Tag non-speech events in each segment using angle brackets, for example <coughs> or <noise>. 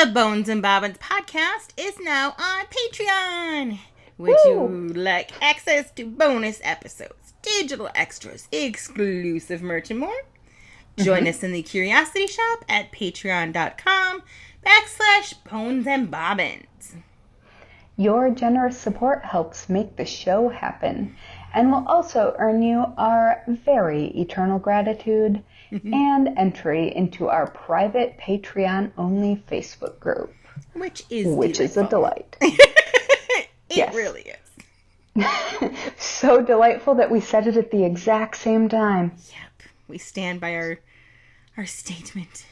The Bones and Bobbins podcast is now on Patreon. Would you like access to bonus episodes, digital extras, exclusive merch, and more? Join mm-hmm. us in the Curiosity Shop at patreon.com backslash bones and bobbins. Your generous support helps make the show happen and will also earn you our very eternal gratitude Mm-hmm. and entry into our private Patreon only Facebook group, Which is which is a delight. <laughs> It Yes. really is. <laughs> so delightful that we said it at the exact same time. Yep. We stand by our our statement.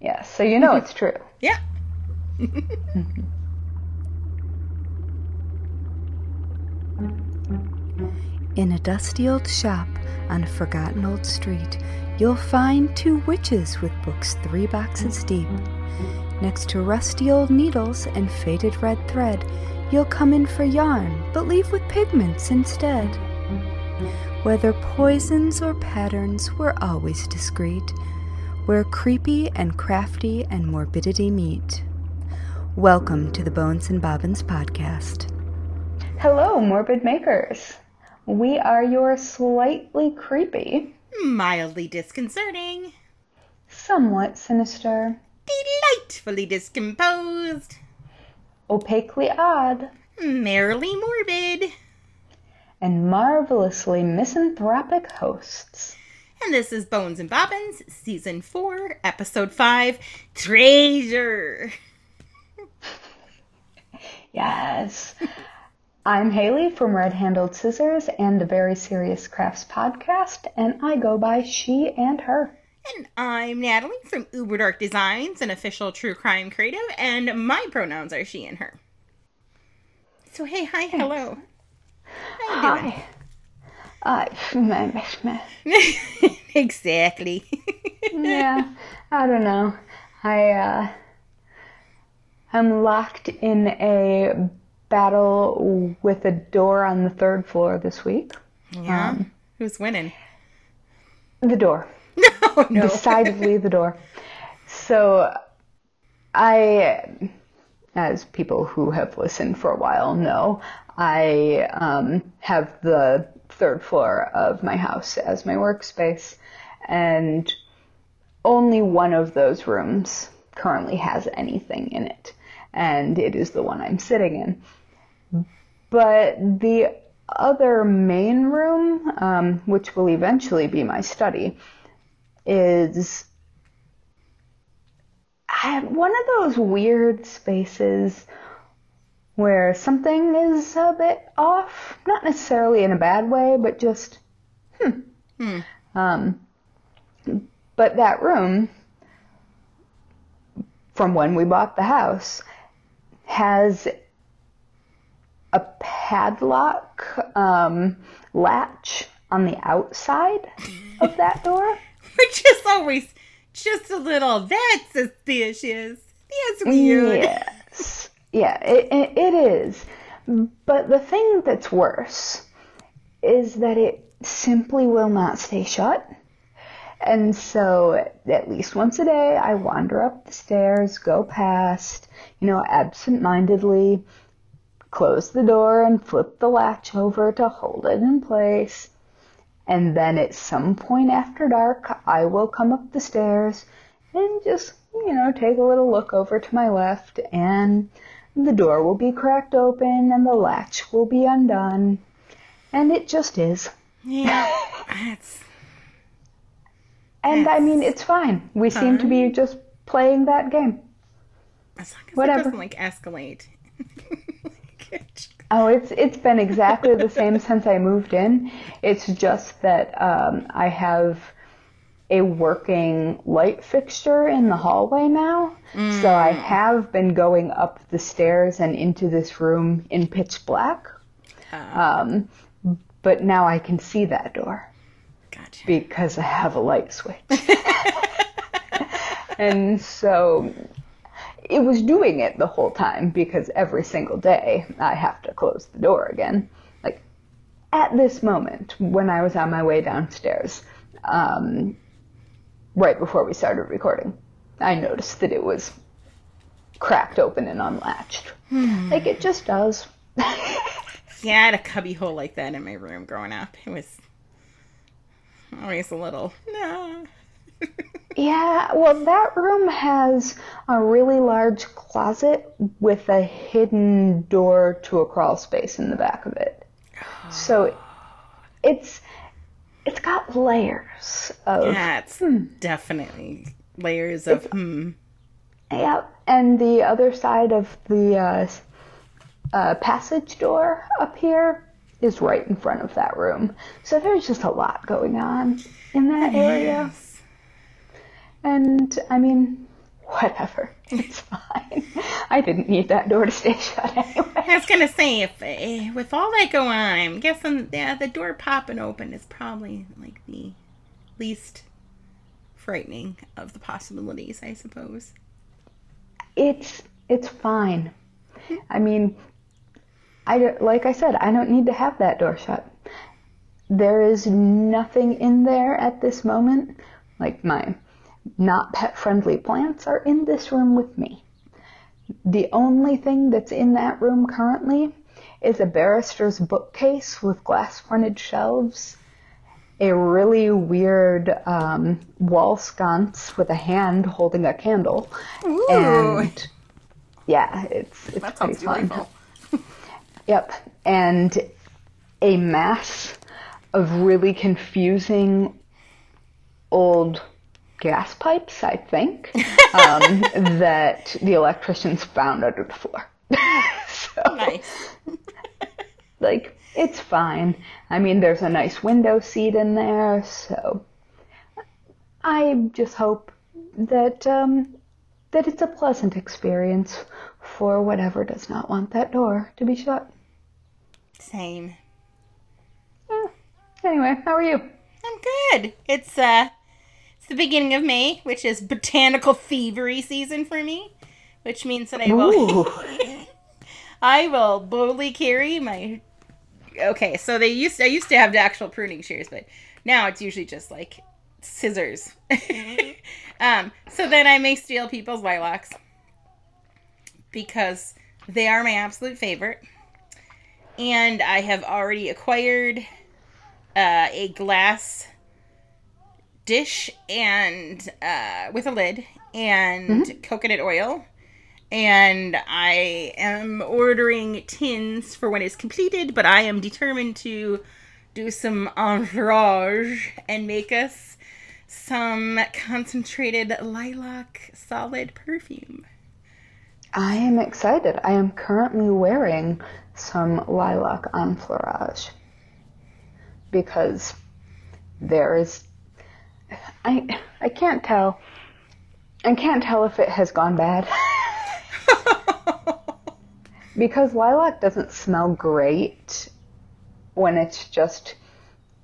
Yes, so you know it's true. <laughs> Yeah. In a dusty old shop on a forgotten old street, you'll find two witches with books three boxes deep. Next to rusty old needles and faded red thread, you'll come in for yarn, but leave with pigments instead. Whether poisons or patterns, we're always discreet, where creepy and crafty and morbidity meet. Welcome to the Bones and Bobbins podcast. Hello, morbid makers. We are your slightly creepy, Mildly disconcerting, somewhat sinister, delightfully discomposed, opaquely odd, merrily morbid. and marvelously misanthropic hosts. And this is Bones and Bobbins, Season 4, Episode 5 Treasure. <laughs> Yes. I'm Haley from Red Handled Scissors and the Very Serious Crafts podcast, and I go by she and her. And I'm Natali from Uber Dark Designs, an official true crime creative, and my pronouns are she and her. So, hey, hi, hello. How you doing? Hi. Uh, <laughs> exactly. <laughs> yeah, I don't know. I, uh, I'm locked in a battle with a door on the third floor this week. yeah. Who's winning? The door. <laughs> Oh, no. decidedly the door. So, I, as people who have listened for a while know, I um, have the third floor of my house as my workspace, and only one of those rooms currently has anything in it, and it is the one I'm sitting in. But the other main room, um, which will eventually be my study, is I have one of those weird spaces where something is a bit off, not necessarily in a bad way, but just hmm. Um, but that room, from when we bought the house, has a padlock um, latch on the outside of that <laughs> door. Which is always just a little, that's suspicious. That's weird. Yes. Yeah, it, it, it is. But the thing that's worse is that it simply will not stay shut. And so, at least once a day, I wander up the stairs, go past, you know, absent mindedly, close the door and flip the latch over to hold it in place. And then at some point after dark, I will come up the stairs and just, you know, take a little look over to my left, and the door will be cracked open and the latch will be undone. And it just is. Yeah. <laughs> That's, And I mean, it's fine. We seem to be just playing that game. as long as Whatever. it doesn't, like, escalate. <laughs> Oh, it's it's been exactly the same <laughs> since I moved in. It's just that um, I have a working light fixture in the hallway now, so I have been going up the stairs and into this room in pitch black. Um, but now I can see that door gotcha. because I have a light switch. <laughs> and so it was doing it the whole time because every single day I have to close the door again. Like at this moment, when I was on my way downstairs, um, right before we started recording, I noticed that it was cracked open and unlatched. like it just does. <laughs> Yeah, I had a cubby hole like that in my room growing up. It was always a little no. Yeah, well, that room has a really large closet with a hidden door to a crawl space in the back of it. So it's it's got layers of Yeah, it's definitely layers of hmm. yeah, and the other side of the uh, uh, passage door up here is right in front of that room. So there's just a lot going on in that area. Yes. And I mean, whatever. <laughs> It's fine. I didn't need that door to stay <laughs> shut anyway. I was gonna say if eh, with all that going on, I'm guessing yeah, the door popping open is probably like the least frightening of the possibilities, I suppose. It's it's fine. I mean, I like I said, I don't need to have that door shut. There is nothing in there at this moment. Like my not pet friendly plants are in this room with me. The only thing that's in that room currently is a barrister's bookcase with glass fronted shelves, a really weird um, wall sconce with a hand holding a candle, and yeah, it's it's That pretty fun. delightful. Yep, and a mass of really confusing old gas pipes, I think, <laughs> um, that the electricians found under the floor. <laughs> so, Nice. <laughs> like, it's fine. I mean, there's a nice window seat in there, so I just hope that um, that it's a pleasant experience for whatever does not want that door to be shut. Same. Eh, Anyway, how are you? I'm good. It's uh it's the beginning of May, which is botanical thievery season for me, which means that I will <laughs> I will boldly carry my Okay, so they used I used to have the actual pruning shears, but now it's usually just like scissors. <laughs> um so then I may steal people's lilacs because they are my absolute favorite. And I have already acquired uh, a glass dish and uh, with a lid and coconut oil. And I am ordering tins for when it's completed, but I am determined to do some enfleurage and make us some concentrated lilac solid perfume. I am excited. I am currently wearing some lilac enfleurage because there is I I can't tell I can't tell if it has gone bad <laughs> because lilac doesn't smell great when it's just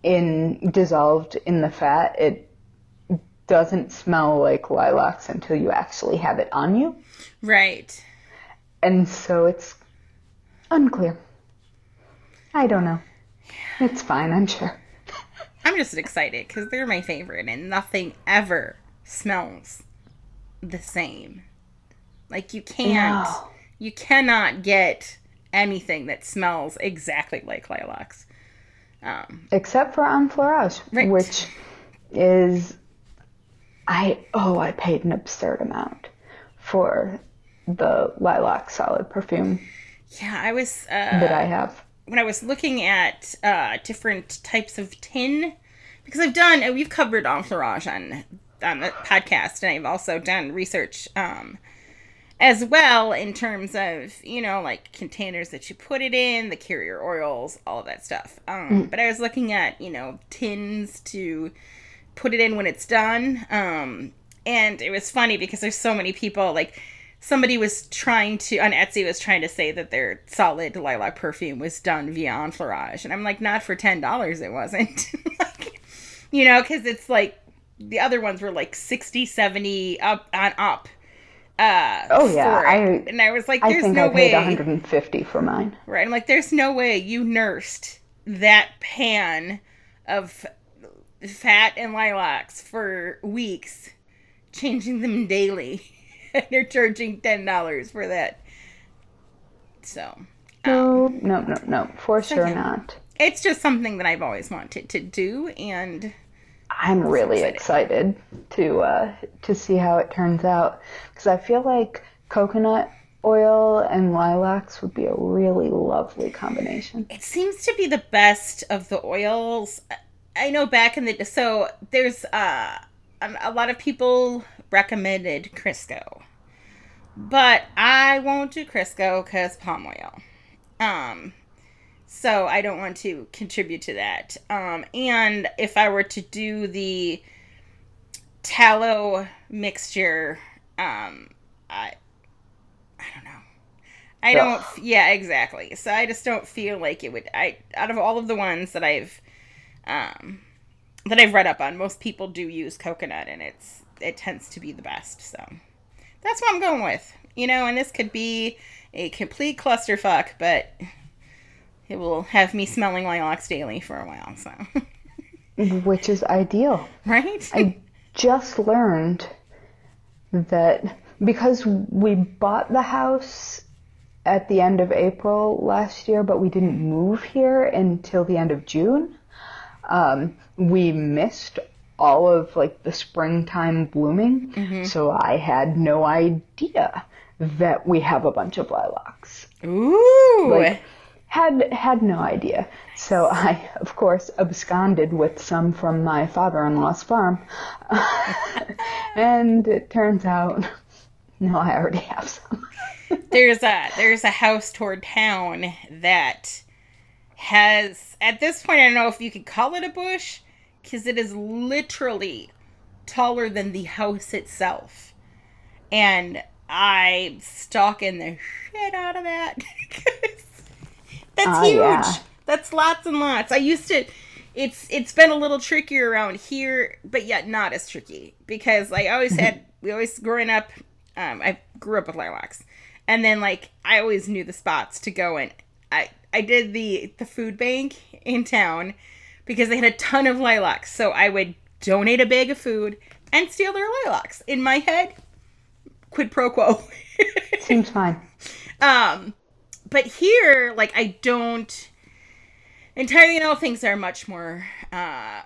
in dissolved in the fat. It doesn't smell like lilacs until you actually have it on you. right. And so it's unclear. I don't know. It's fine, I'm sure. I'm just excited because they're my favorite, and nothing ever smells the same. Like you can't, No. you cannot get anything that smells exactly like lilacs. Um, Except for enfleurage, Right. which is I oh I paid an absurd amount for the lilac solid perfume yeah, I was uh, that I have. when I was looking at uh, different types of tin, because I've done, uh, we've covered enfleurage on on the podcast, and I've also done research um, as well in terms of you know like containers that you put it in, the carrier oils, all of that stuff. Um, But I was looking at you know tins to put it in when it's done, um, and it was funny because there's so many people like somebody was trying to on Etsy was trying to say that their solid lilac perfume was done via enfleurage, and I'm like, not for ten dollars, it wasn't. <laughs> like, you know, because it's like the other ones were like 60, 70 up on up. Uh, Oh, yeah. I- and I was like, I there's think no I paid way, 150 for mine. right? I'm like, there's no way you nursed that pan of fat and lilacs for weeks, changing them daily. <laughs> <laughs> and they're charging ten dollars for that. So No, no, no, no, for sure yeah. not. it's just something that I've always wanted to do, and I'm really excited to uh, to see how it turns out because I feel like coconut oil and lilacs would be a really lovely combination. it seems to be the best of the oils. I know back in the so there's uh a a lot of people recommended Crisco, but I won't do Crisco because palm oil. Um, so I don't want to contribute to that. Um, and if I were to do the tallow mixture, um, I I don't know. I don't. Ugh. Yeah, exactly. So I just don't feel like it would. I out of all of the ones that I've um that I've read up on, most people do use coconut, and it's it tends to be the best. So that's what I'm going with. You know, and this could be a complete clusterfuck, but it will have me smelling lilacs daily for a while. So <laughs> Which is ideal. right? I just learned that because we bought the house at the end of April last year, but we didn't move here until the end of June, um, we missed all of like the springtime blooming. Mm-hmm. So I had no idea that we have a bunch of lilacs. Ooh. Like, had had no idea. So I, of course, absconded with some from my father-in-law's farm, <laughs> and it turns out, no, I already have some. <laughs> there's a there's a house toward town that has at this point I don't know if you could call it a bush because it is literally taller than the house itself, and I'm stalking the shit out of that. <laughs> That's Ah, huge. yeah. That's lots and lots. I used to. It's it's been a little trickier around here, but yet not as tricky because like I always had <laughs> we always growing up. Um, I grew up with lilacs, and then like I always knew the spots to go in. I I did the the food bank in town because they had a ton of lilacs, so I would donate a bag of food and steal their lilacs. In my head, quid pro quo. <laughs> Seems fine. Um, but here, like, I don't entirely know. Things are much more uh,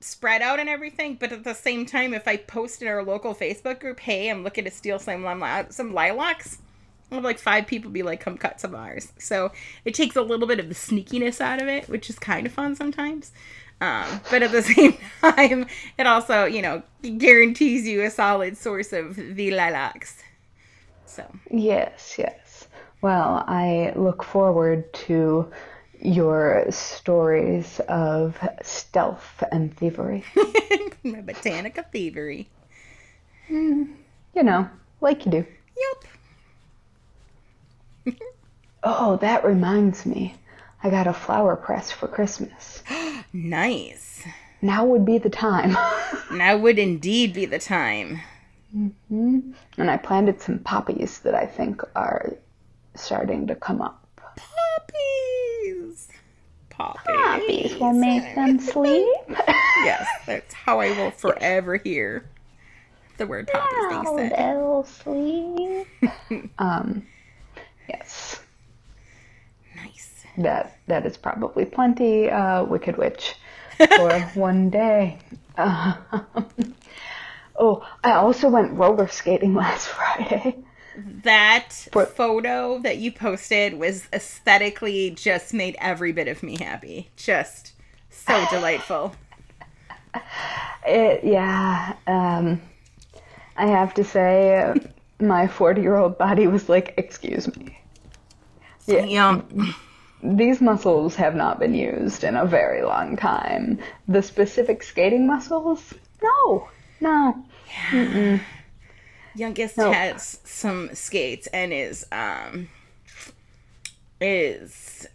spread out and everything. But at the same time, if I post in our local Facebook group, "Hey, I'm looking to steal some some lilacs," I'll like five people be like, "Come cut some ours." So it takes a little bit of the sneakiness out of it, which is kind of fun sometimes. Um, but at the <laughs> same time, it also, you know, guarantees you a solid source of the lilacs. So Yes, yes. Well, I look forward to your stories of stealth and thievery. <laughs> my botanica thievery. You know, like you do. Yep. Oh, that reminds me. I got a flower press for Christmas. <gasps> Nice. Now would be the time. <laughs> Now would indeed be the time. and I planted some poppies that I think are starting to come up. Poppies. Poppies. Poppies will make them <laughs> sleep. Yes, that's how I will <laughs> forever hear the word poppies being said. they'll sleep. um, yes, Nice. that that is probably plenty. Uh, Wicked Witch <laughs> for one day. Um, <laughs> oh, I also went roller skating <laughs> last Friday. That For- photo that you posted was aesthetically just made every bit of me happy. Just so <sighs> delightful. It, yeah, um, I have to say, uh, my 40 year old body was like, excuse me. Yeah, Yeah. <laughs> these muscles have not been used in a very long time. The specific skating muscles? No, no. Yeah. youngest No. has some skates and is um is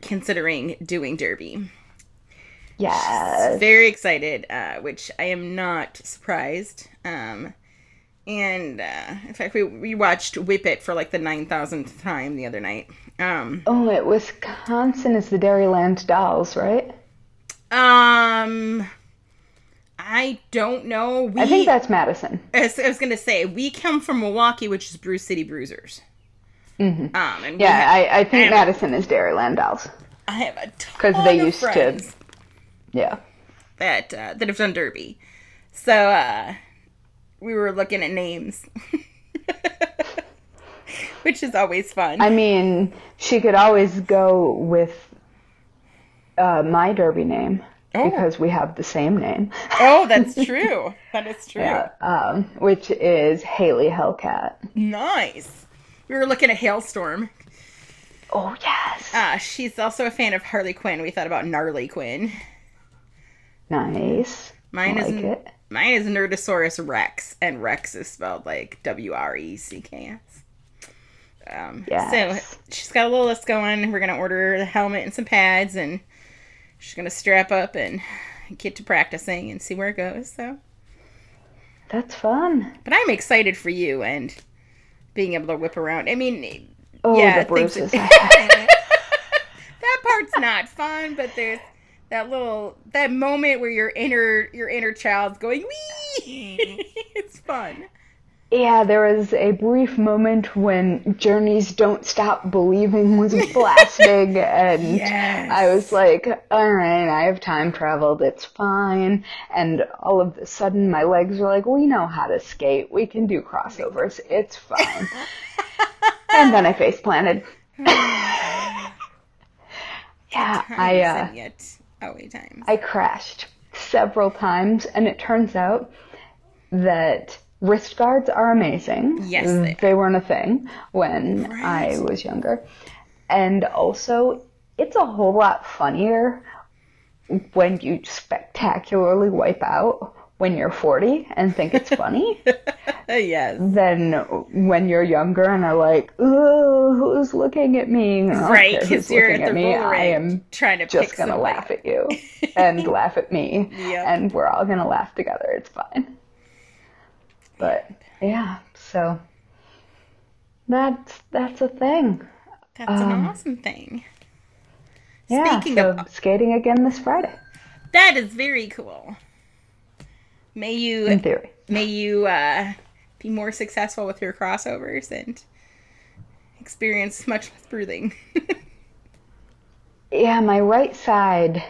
considering doing derby Yes. very excited uh which i am not surprised um and uh in fact we, we watched whip it for like the 9000th time the other night um Oh, at Wisconsin is the Dairyland Dolls, right? um I don't know. We, I think that's Madison. I was, I was gonna say we come from Milwaukee, which is Brew City Bruisers. Mm-hmm. Um, and Yeah, have- I, I think have- Madison is Dairyland Dolls. I have a ton because they used to- Yeah. that uh, that have done Derby. So uh, we were looking at names, <laughs> which is always fun. I mean, she could always go with uh, my Derby name Oh. because we have the same name. oh, <laughs> that's true. That is true. Yeah, um, which is Haley Hellcat. Nice. We were looking at Hailstorm. Oh yes, Uh, she's also a fan of Harley Quinn. We thought about Gnarly Quinn. nice. Mine I is like it. Mine is Nerdosaurus Rex, and Rex is spelled like W R E C K S. Um, Yes. So she's got a little list going. We're gonna order the helmet and some pads, and she's gonna strap up and get to practicing and see where it goes. So, That's fun. but I'm excited for you and being able to whip around. I mean, Oh, yeah, the bruises. <laughs> <laughs> that part's not fun, but there's that little that moment where your inner your inner child's going wee. <laughs> it's fun. yeah, there was a brief moment when Journeys Don't Stop Believing was <laughs> blasting, and Yes. I was like, all right, I have time traveled, it's fine. And all of a sudden, my legs were like, we know how to skate, we can do crossovers, it's fine. <laughs> and then I face planted. <sighs> yeah, I uh, yet times. I crashed several times, and it turns out that wrist guards are amazing. Yes, mm, they they weren't a thing when Right. I was younger, and also it's a whole lot funnier when you spectacularly wipe out when you're 40 and think it's funny <laughs> yes. than when you're younger and are like, "Ooh, who's looking at me?" Right, because you're looking at the me. i am trying to just pick gonna somebody laugh at you <laughs> and laugh at me, Yep. and we're all gonna laugh together. It's fine. But yeah, so that's that's a thing. That's an Um, awesome thing. Yeah, Speaking so of- skating again this Friday, That is very cool. May you in theory. may you uh, be more successful with your crossovers and experience much less breathing. <laughs> Yeah, my right side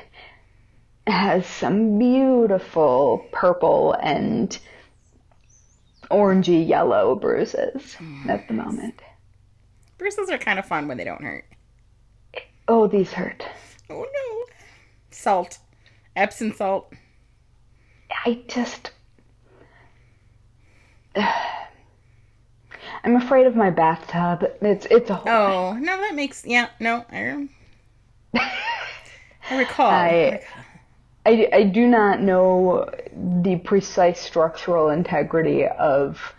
has some beautiful purple and orangey yellow bruises at the moment. Bruises are kind of fun when they don't hurt. Oh, these hurt. Oh no. Salt. Epsom salt. I just. <sighs> I'm afraid of my bathtub. It's it's a whole. Oh no, that makes yeah no. I, <laughs> I recall. I- I, I do not know the precise structural integrity of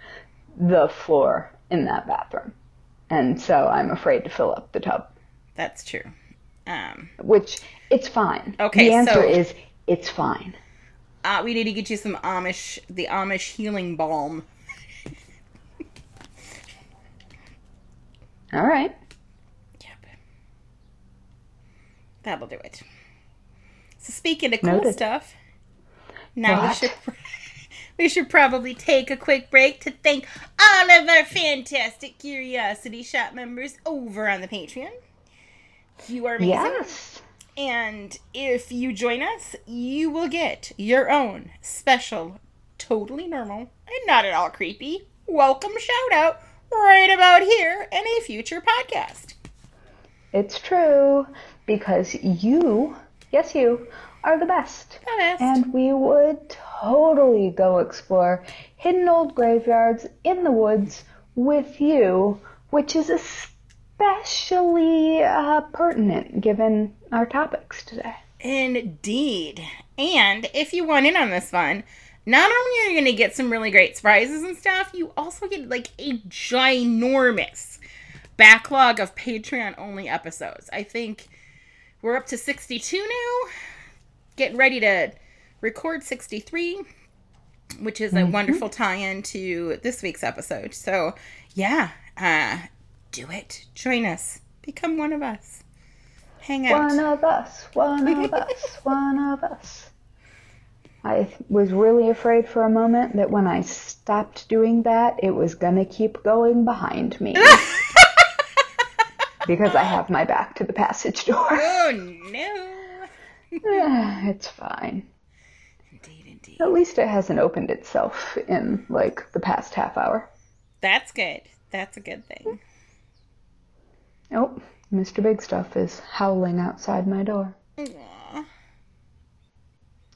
the floor in that bathroom. And so I'm afraid to fill up the tub, That's true. Um, which it's fine. Okay, The answer so- is it's fine. Uh, we need to get you some Amish, the Amish healing balm. All right. Yep. That'll do it. So speaking of cool Noted. stuff, now we should <laughs> we should probably take a quick break to thank all of our fantastic Curiosity Shop members over on the Patreon. You are amazing. Yes. And if you join us, you will get your own special, totally normal, and not at all creepy welcome shout out right about here in a future podcast. It's true. Because you, yes, you, are the best. The best. And we would totally go explore hidden old graveyards in the woods with you, which is especially uh, pertinent given our topics today. Indeed. And if you want in on this fun, not only are you going to get some really great surprises and stuff, you also get like a ginormous backlog of Patreon only episodes. I think we're up to 62 now. Getting ready to record 63, which is a wonderful tie in to this week's episode. So, yeah, uh, do it. Join us. Become one of us. Hang out. One of us, one of <laughs> us, one of us. I was really afraid for a moment that when I stopped doing that, it was gonna keep going behind me. <laughs> because I have my back to the passage door. Oh no. <laughs> Ah, it's fine. Indeed, indeed. At least it hasn't opened itself in like the past half hour. That's good. That's a good thing. Oh, Mr. Big Stuff is howling outside my door.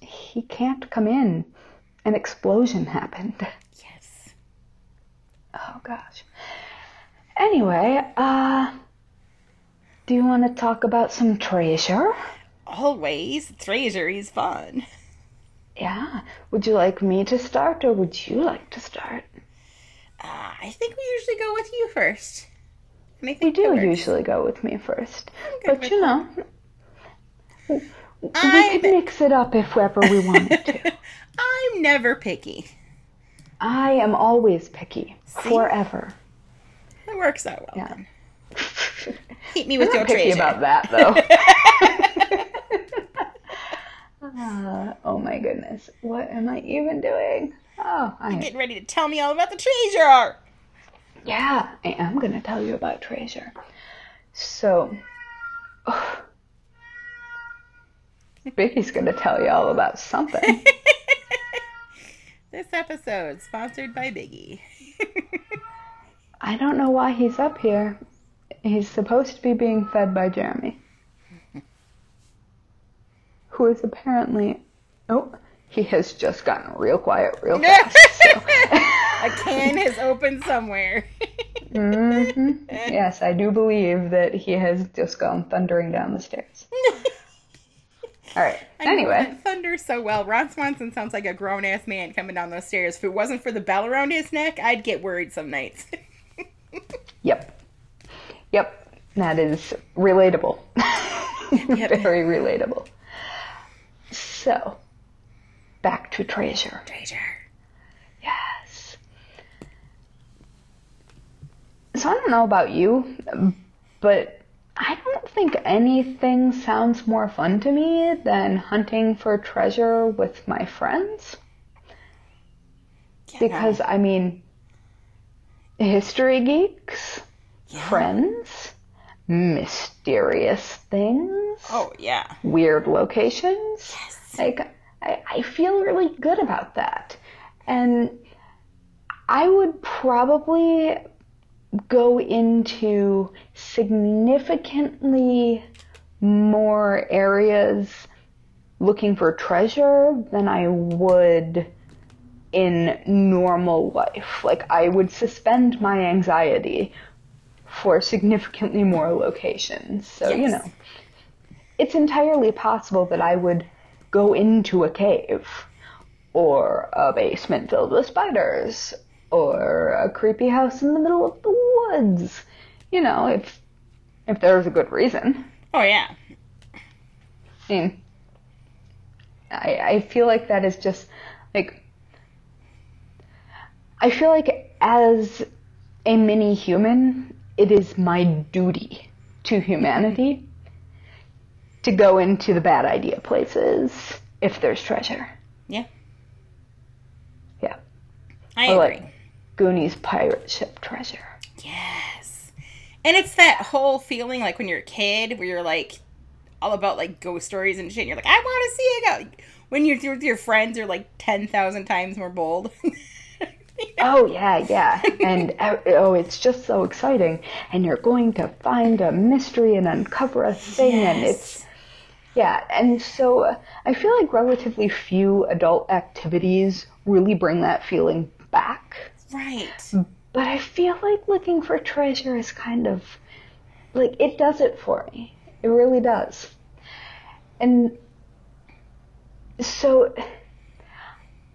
He can't come in. An explosion happened. Yes. Oh gosh. Anyway, uh do you want to talk about some treasure? Always. Treasure is fun. Yeah. Would you like me to start or would you like to start? Uh, I think we usually go with you first. And I We think do usually go with me first. But you know, we I'm- could mix it up if ever we wanted to. <laughs> I'm never picky. I am always picky. See? Forever. It works out well. Yeah. then. <laughs> Hit me I'm with not your picky treasure. about that though. Uh, <laughs> oh my goodness. What am I even doing? Oh, I'm Getting ready to tell me all about the treasure. Yeah, I am going to tell you about treasure. So, <sighs> going to tell you all about something. <laughs> This episode sponsored by Biggie. I don't know why he's up here. He's supposed to be being fed by Jeremy, who is apparently. Oh, he has just gotten real quiet real <laughs> fast. So. A can has opened somewhere. hmm Yes, I do believe that he has just gone thundering down the stairs. <laughs> All right. I Anyway, thunder so well. Ron Swanson sounds like a grown ass man coming down those stairs. If it wasn't for the bell around his neck, I'd get worried some nights. <laughs> Yep. Yep. That is relatable. <laughs> Yep. Very relatable. So, back to treasure. treasure. Yes. So, I don't know about you, but I don't think anything sounds more fun to me than hunting for treasure with my friends. Yeah, Because, I mean, history geeks, yeah. friends, mysterious things, Oh yeah. weird locations. Yes. Like, I, I feel really good about that. And I would probably go into significantly more areas looking for treasure than I would in normal life. Like, I would suspend my anxiety for significantly more locations. So, you know, it's entirely possible that I would go into a cave or a basement filled with spiders or a creepy house in the middle of the woods. You know, if if there's a good reason. Oh yeah. I mean, I I feel like that is just like I feel like as a mini human, it is my duty to humanity to go into the bad idea places if there's treasure. Yeah. Yeah. I Or agree. like Goonies pirate ship treasure. Yes. And it's that whole feeling like when you're a kid where you're like all about like ghost stories and shit. And you're like, I want to see it go. When you're with your friends, you're like 10,000 times more bold. <laughs> Oh yeah, yeah, and oh, it's just so exciting, and you're going to find a mystery and uncover a thing, and it's yeah, and so uh, I feel like relatively few adult activities really bring that feeling back, right. but I feel like looking for treasure is kind of like it does it for me. It really does, and so.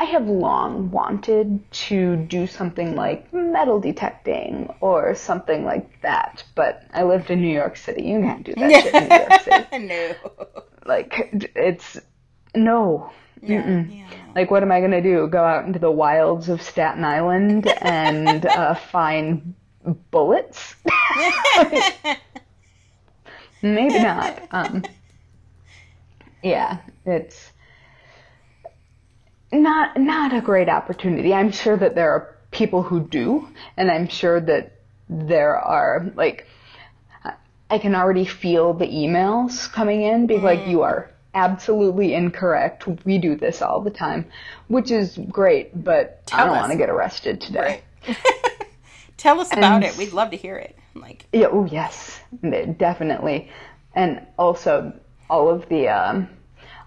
I have long wanted to do something like metal detecting or something like that, but I lived in New York City. You can't do that shit in New York City. <laughs> no. Like, it's no. Yeah, yeah. Like, what am I gonna do? Go out into the wilds of Staten Island and <laughs> uh, find bullets? <laughs> Maybe not. Um, yeah, it's not not a great opportunity. I'm sure that there are people who do, and I'm sure that there are like I can already feel the emails coming in being like you are absolutely incorrect. We do this all the time, which is great, but I don't want to get arrested today. <laughs> Tell us about And- it. We'd love to hear it. Like, Yeah, oh yes, definitely. And also all of the um,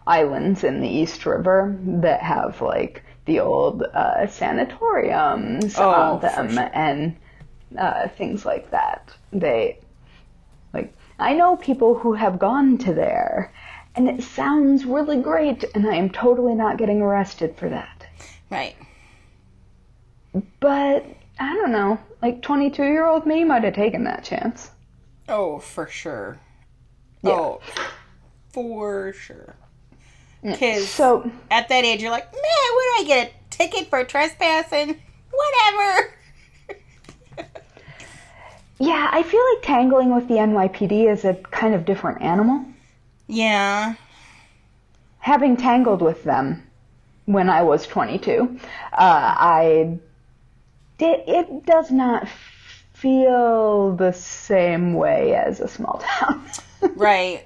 islands in the East River that have like the old uh, sanatoriums Oh, on them sure. and uh, things like that. They like I know people who have gone to there, and it sounds really great, and I am totally not getting arrested for that. right. But I don't know, like 22 year old me might have taken that chance. Oh, for sure. Yeah. Oh, for sure. Because So at that age, you're like, man, what do I get? A ticket for trespassing? Whatever. <laughs> Yeah, I feel like tangling with the NYPD is a kind of different animal. Yeah. Having tangled with them when I was 22, uh, I did, it does not feel the same way as a small town. <laughs> Right.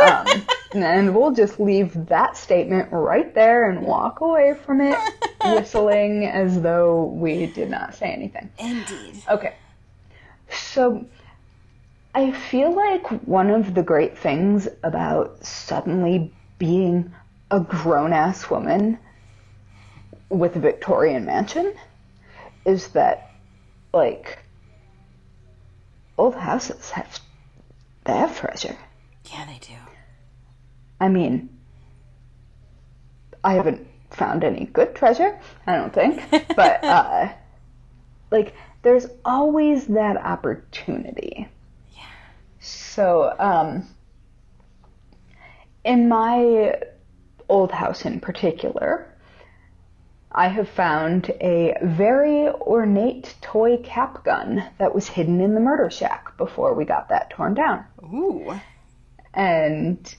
um, and we'll just leave that statement right there and walk away from it, <laughs> whistling as though we did not say anything. Indeed. Okay. So I feel like one of the great things about suddenly being a grown ass woman with a Victorian mansion is that like old houses have they have treasure. Yeah, they do. I mean I haven't found any good treasure, I don't think. But <laughs> uh like there's always that opportunity. So, um, in my old house in particular, I have found a very ornate toy cap gun that was hidden in the murder shack before we got that torn down. Ooh. And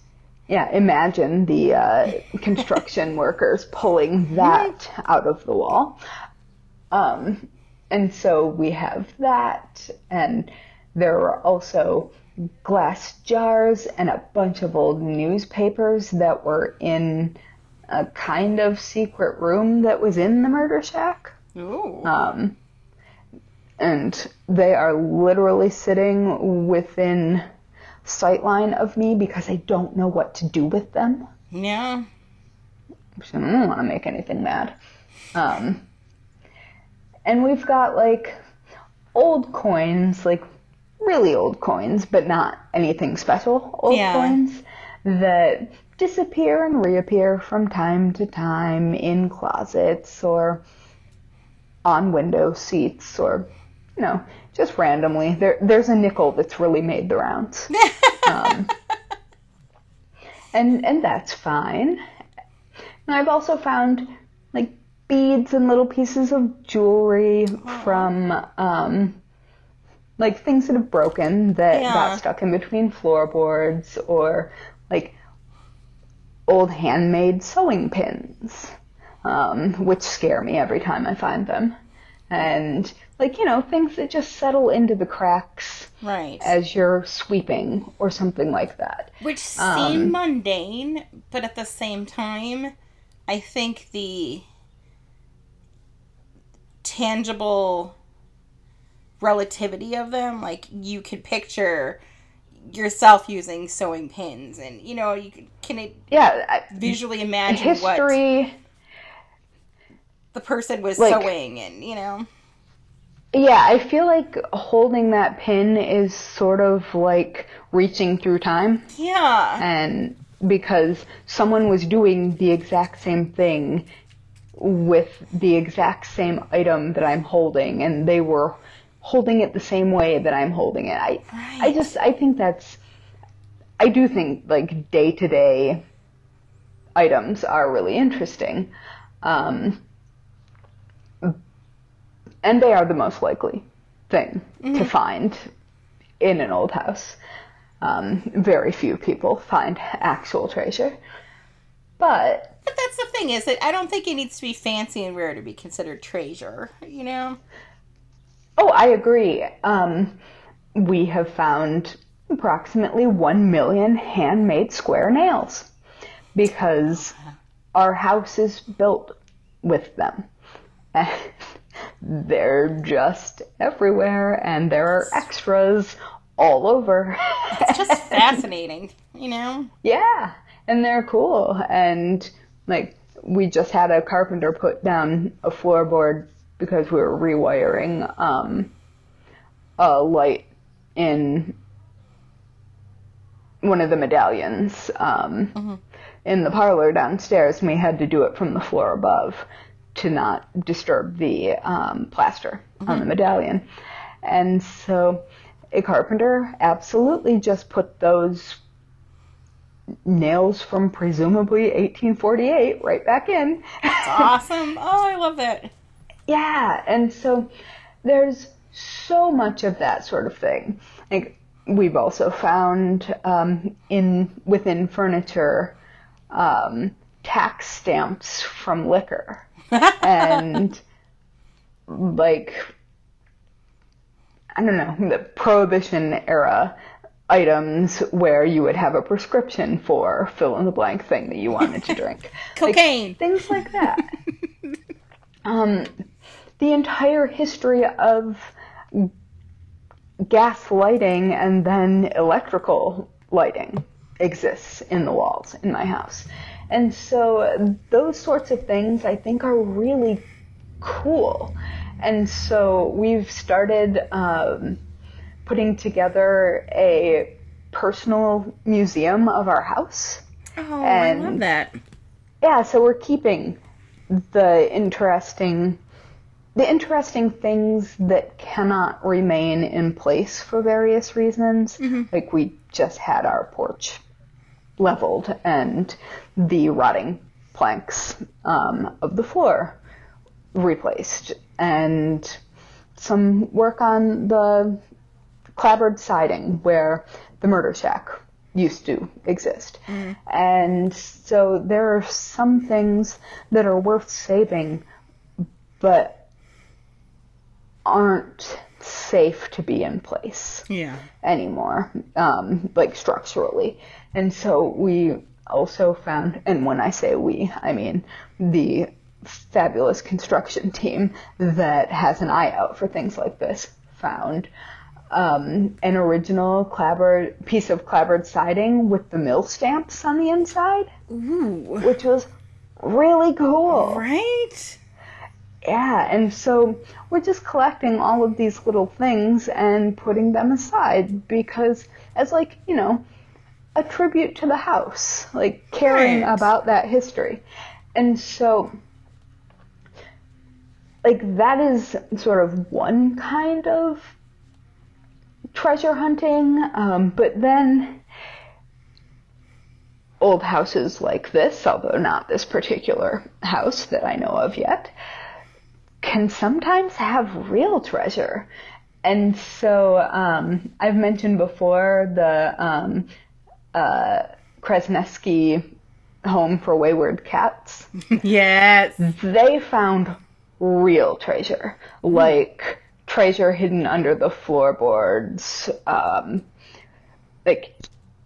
yeah, imagine the uh, construction <laughs> workers pulling that out of the wall. Um, and so we have that, and there were also glass jars and a bunch of old newspapers that were in a kind of secret room that was in the murder shack. Ooh. Um, and they are literally sitting within sightline of me because I don't know what to do with them. yeah. So I don't want to make anything mad. Um, and we've got like old coins, like really old coins, but not anything special old Yeah. coins that disappear and reappear from time to time in closets or on window seats or you know just randomly. There, there's a nickel that's really made the rounds. <laughs> um, and and that's fine. And I've also found like beads and little pieces of jewelry from um, like things that have broken that Yeah. got stuck in between floorboards or like old handmade sewing pins, um, which scare me every time I find them. And like, you know, things that just settle into the cracks Right. as you're sweeping or something like that. Which seem Um, mundane, but at the same time, I think the tangible relativity of them, like you could picture yourself using sewing pins, and you know, you could, can it Yeah, I- visually imagine what history. the person was like- sewing, and you know, Yeah, I feel like holding that pin is sort of like reaching through time. yeah, and because someone was doing the exact same thing with the exact same item that I'm holding and they were holding it the same way that I'm holding it. I I just I think that's I do think like day-to-day items are really interesting. Um and they are the most likely thing to find in an old house. Um, very few people find actual treasure. But But that's the thing is that I don't think it needs to be fancy and rare to be considered treasure. You know. Oh, I agree. Um, we have found approximately one million handmade square nails because our house is built with them. And <laughs> they're just everywhere, and there are extras all over. It's just <laughs> fascinating. You know. Yeah, and they're cool. And like, we just had a carpenter put down a floorboard because we were rewiring um, a light in one of the medallions um, in the parlor downstairs, and we had to do it from the floor above to not disturb the um, plaster on the medallion. And so a carpenter absolutely just put those nails from presumably 1848 right back in. It's awesome. Oh, I love that. Yeah, and so there's so much of that sort of thing. Like we've also found um, in within furniture um, tax stamps from liquor <laughs> and like I don't know the prohibition era items where you would have a prescription for fill in the blank thing that you wanted to <laughs> drink. Like, Cocaine. things like that. <laughs> um, the entire history of gas lighting and then electrical lighting exists in the walls in my house. And so those sorts of things I think are really cool. And so we've started um, putting together a personal museum of our house. Oh, I love that. Yeah, so we're keeping the interesting the interesting things that cannot remain in place for various reasons. Like we just had our porch leveled and the rotting planks um, of the floor replaced and some work on the clapboard siding where the murder shack used to exist. And so there are some things that are worth saving, but aren't safe to be in place Yeah. anymore, um, like structurally. And so we also found, and when I say we, I mean the fabulous construction team that has an eye out for things like this, found um, an original clapboard piece of clapboard siding with the mill stamps on the inside, Ooh. which was really cool. Right? Yeah, and so we're just collecting all of these little things and putting them aside because as like, you know, a tribute to the house, like caring Right. about that history. And so like that is sort of one kind of treasure hunting, um, but then old houses like this, although not this particular house that I know of yet, can sometimes have real treasure. And so um, I've mentioned before the um, uh, Kresneski Home for Wayward Cats. <laughs> Yes. They found real treasure, like treasure hidden under the floorboards, um, like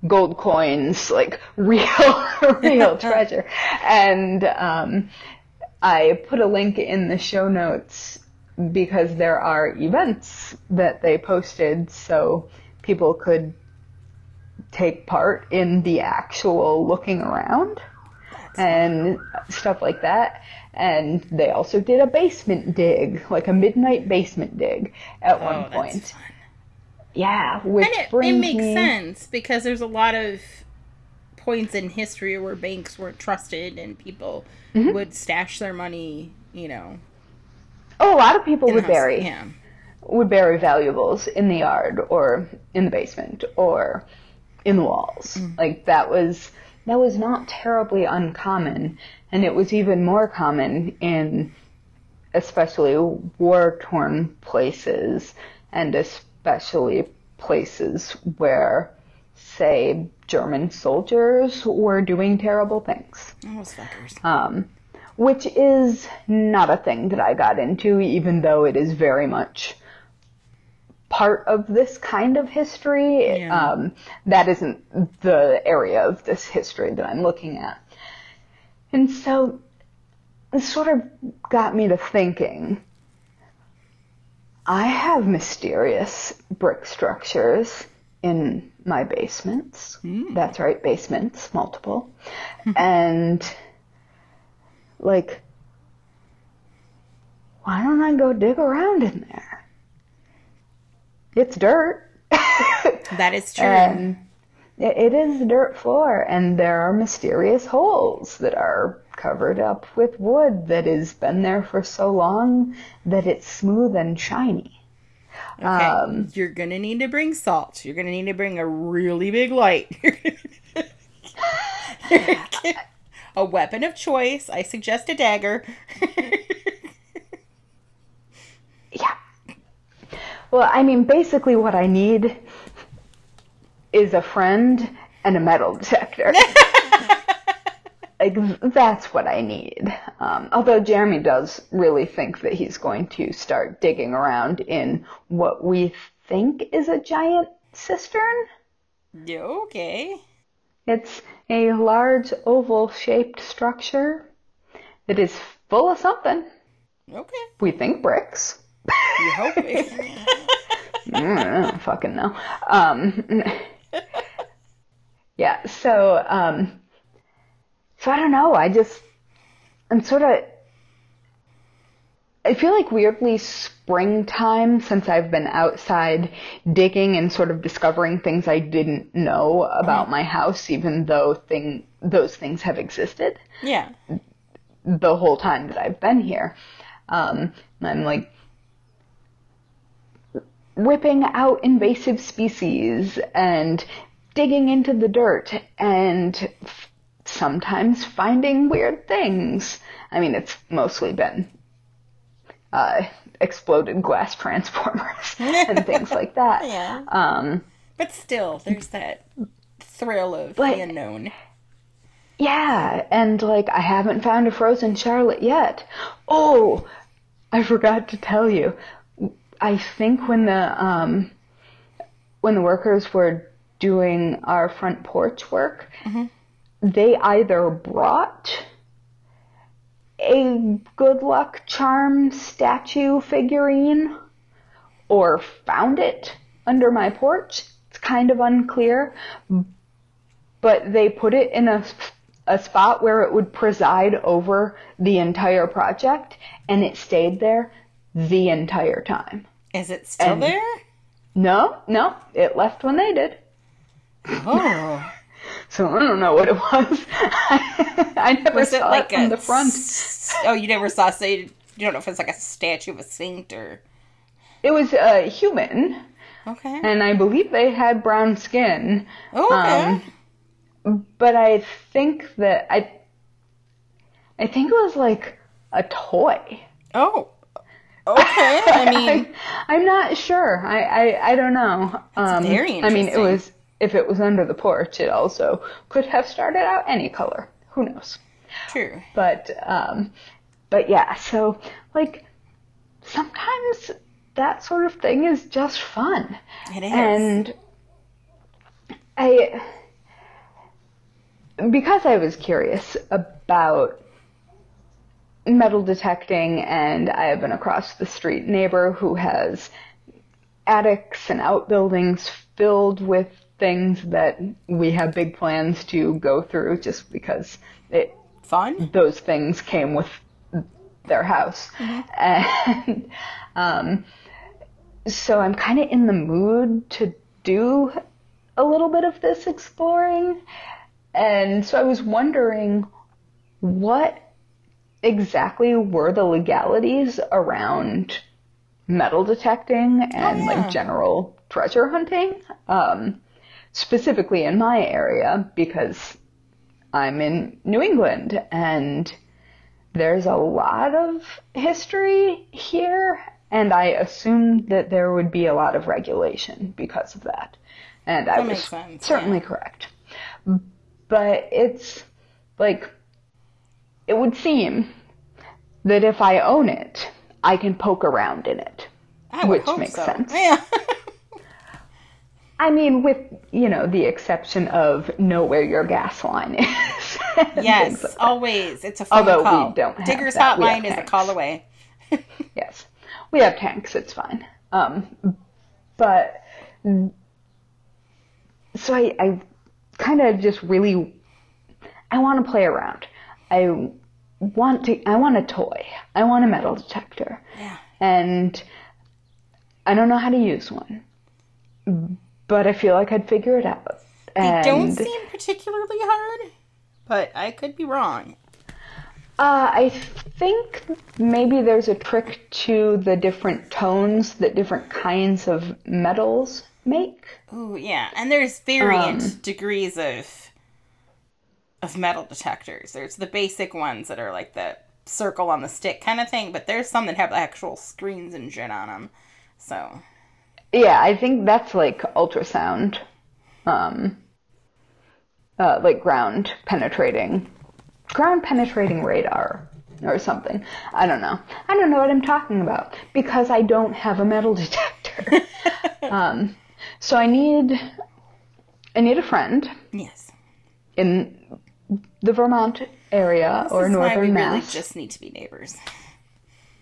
gold coins, like <laughs> real, real <laughs> treasure. And um, I put a link in the show notes because there are events that they posted so people could take part in the actual looking around and stuff like that. And they also did a basement dig, like a midnight basement dig at Oh, one point. fun. Yeah, which And it, it makes me, sense because there's a lot of points in history where banks weren't trusted and people Mm-hmm. would stash their money, you know, Oh, a lot of people would house. bury Yeah. would bury valuables in the yard or in the basement or in the walls. Like that was that was not terribly uncommon, and it was even more common in especially war torn places and especially places where say German soldiers were doing terrible things. Those fuckers. Um, which is not a thing that I got into, even though it is very much part of this kind of history. Yeah. Um, that isn't the area of this history that I'm looking at. And so it sort of got me to thinking. I have mysterious brick structures in my basements. Hmm. That's right, basements, multiple. Hmm. and like, why don't I go dig around in there? It's dirt. <laughs> That is true. and it, it is a dirt floor, and there are mysterious holes that are covered up with wood that has been there for so long that it's smooth and shiny. Okay. um, You're gonna need to bring salt. You're gonna need to bring a really big light. <laughs> a weapon of choice. I suggest a dagger. <laughs> Yeah. Well, I mean, basically, what I need is a friend and a metal detector. <laughs> like, that's what I need. Um, although Jeremy does really think that he's going to start digging around in what we think is a giant cistern. Yeah, okay. It's a large oval shaped structure that is full of something. Okay. We think bricks. You hope it. <laughs> <laughs> Mm, I don't fucking know. Um, <laughs> yeah, so um, so I don't know. I just I'm sort of I feel like weirdly springtime since I've been outside digging and sort of discovering things I didn't know about my house, even though thing those things have existed yeah. the whole time that I've been here. Um, I'm like ripping out invasive species and digging into the dirt and f- sometimes finding weird things. I mean, it's mostly been uh, exploded glass <laughs> transformers <laughs> and things like that. Yeah. Um, But still, there's that thrill of But- the unknown. Yeah, and like I haven't found a frozen Charlotte yet. Oh, I forgot to tell you. I think when the um when the workers were doing our front porch work, they either brought a good luck charm statue figurine or found it under my porch. It's kind of unclear, but they put it in a, a spot where it would preside over the entire project, and it stayed there the entire time. Is it still And- there? No, no, it left when they did. Oh. So I don't know what it was. <laughs> I never Was it saw like it from the front. s- Oh, you never saw. So you, you don't know if it's like a statue of a saint or. It was a human, Okay. and I believe they had brown skin. Oh, okay. Um, but I think that I, I think it was like a toy. oh. Okay. I <laughs> mean, I, am not sure. I, I, I don't know. Um, very I mean, it was if it was under the porch, it also could have started out any color. Who knows? true. But um, but yeah. So like sometimes that sort of thing is just fun, It is. and I because I was curious about metal detecting and I have an across the street neighbor who has attics and outbuildings filled with things that we have big plans to go through just because it Fun. those things came with their house. And um, so I'm kind of in the mood to do a little bit of this exploring. And so I was wondering what exactly were the legalities around metal detecting and yeah. like general treasure hunting, um, specifically in my area because I'm in New England and there's a lot of history here and I assumed that there would be a lot of regulation because of that. And I That was sense, certainly yeah. correct. But it's like, it would seem that if I own it, I can poke around in it. I Which makes so. sense. Yeah. <laughs> I mean, with, you know, the exception of know where your gas line is. <laughs> yes, like always. It's a phone Although we call. don't have Digger's. We hotline is a call away. <laughs> Yes. We have tanks, it's fine. Um, but, so I, I kind of just really, I want to play around. I want to, I want a toy. I want a metal detector. Yeah. And I don't know how to use one. But I feel like I'd figure it out. They don't seem particularly hard, but I could be wrong. Uh, I think maybe there's a trick to the different tones that different kinds of metals make. Ooh, yeah, and there's variant Um, degrees of of metal detectors. There's the basic ones that are like the circle on the stick kind of thing, but there's some that have actual screens and shit on them. So Yeah, I think that's like ultrasound, um, uh, like ground penetrating, ground penetrating radar or something. I don't know. I don't know what I'm talking about because I don't have a metal <laughs> detector. <laughs> um, so I need, I need a friend yes, in the Vermont area or this is why we northern really just need to be neighbors.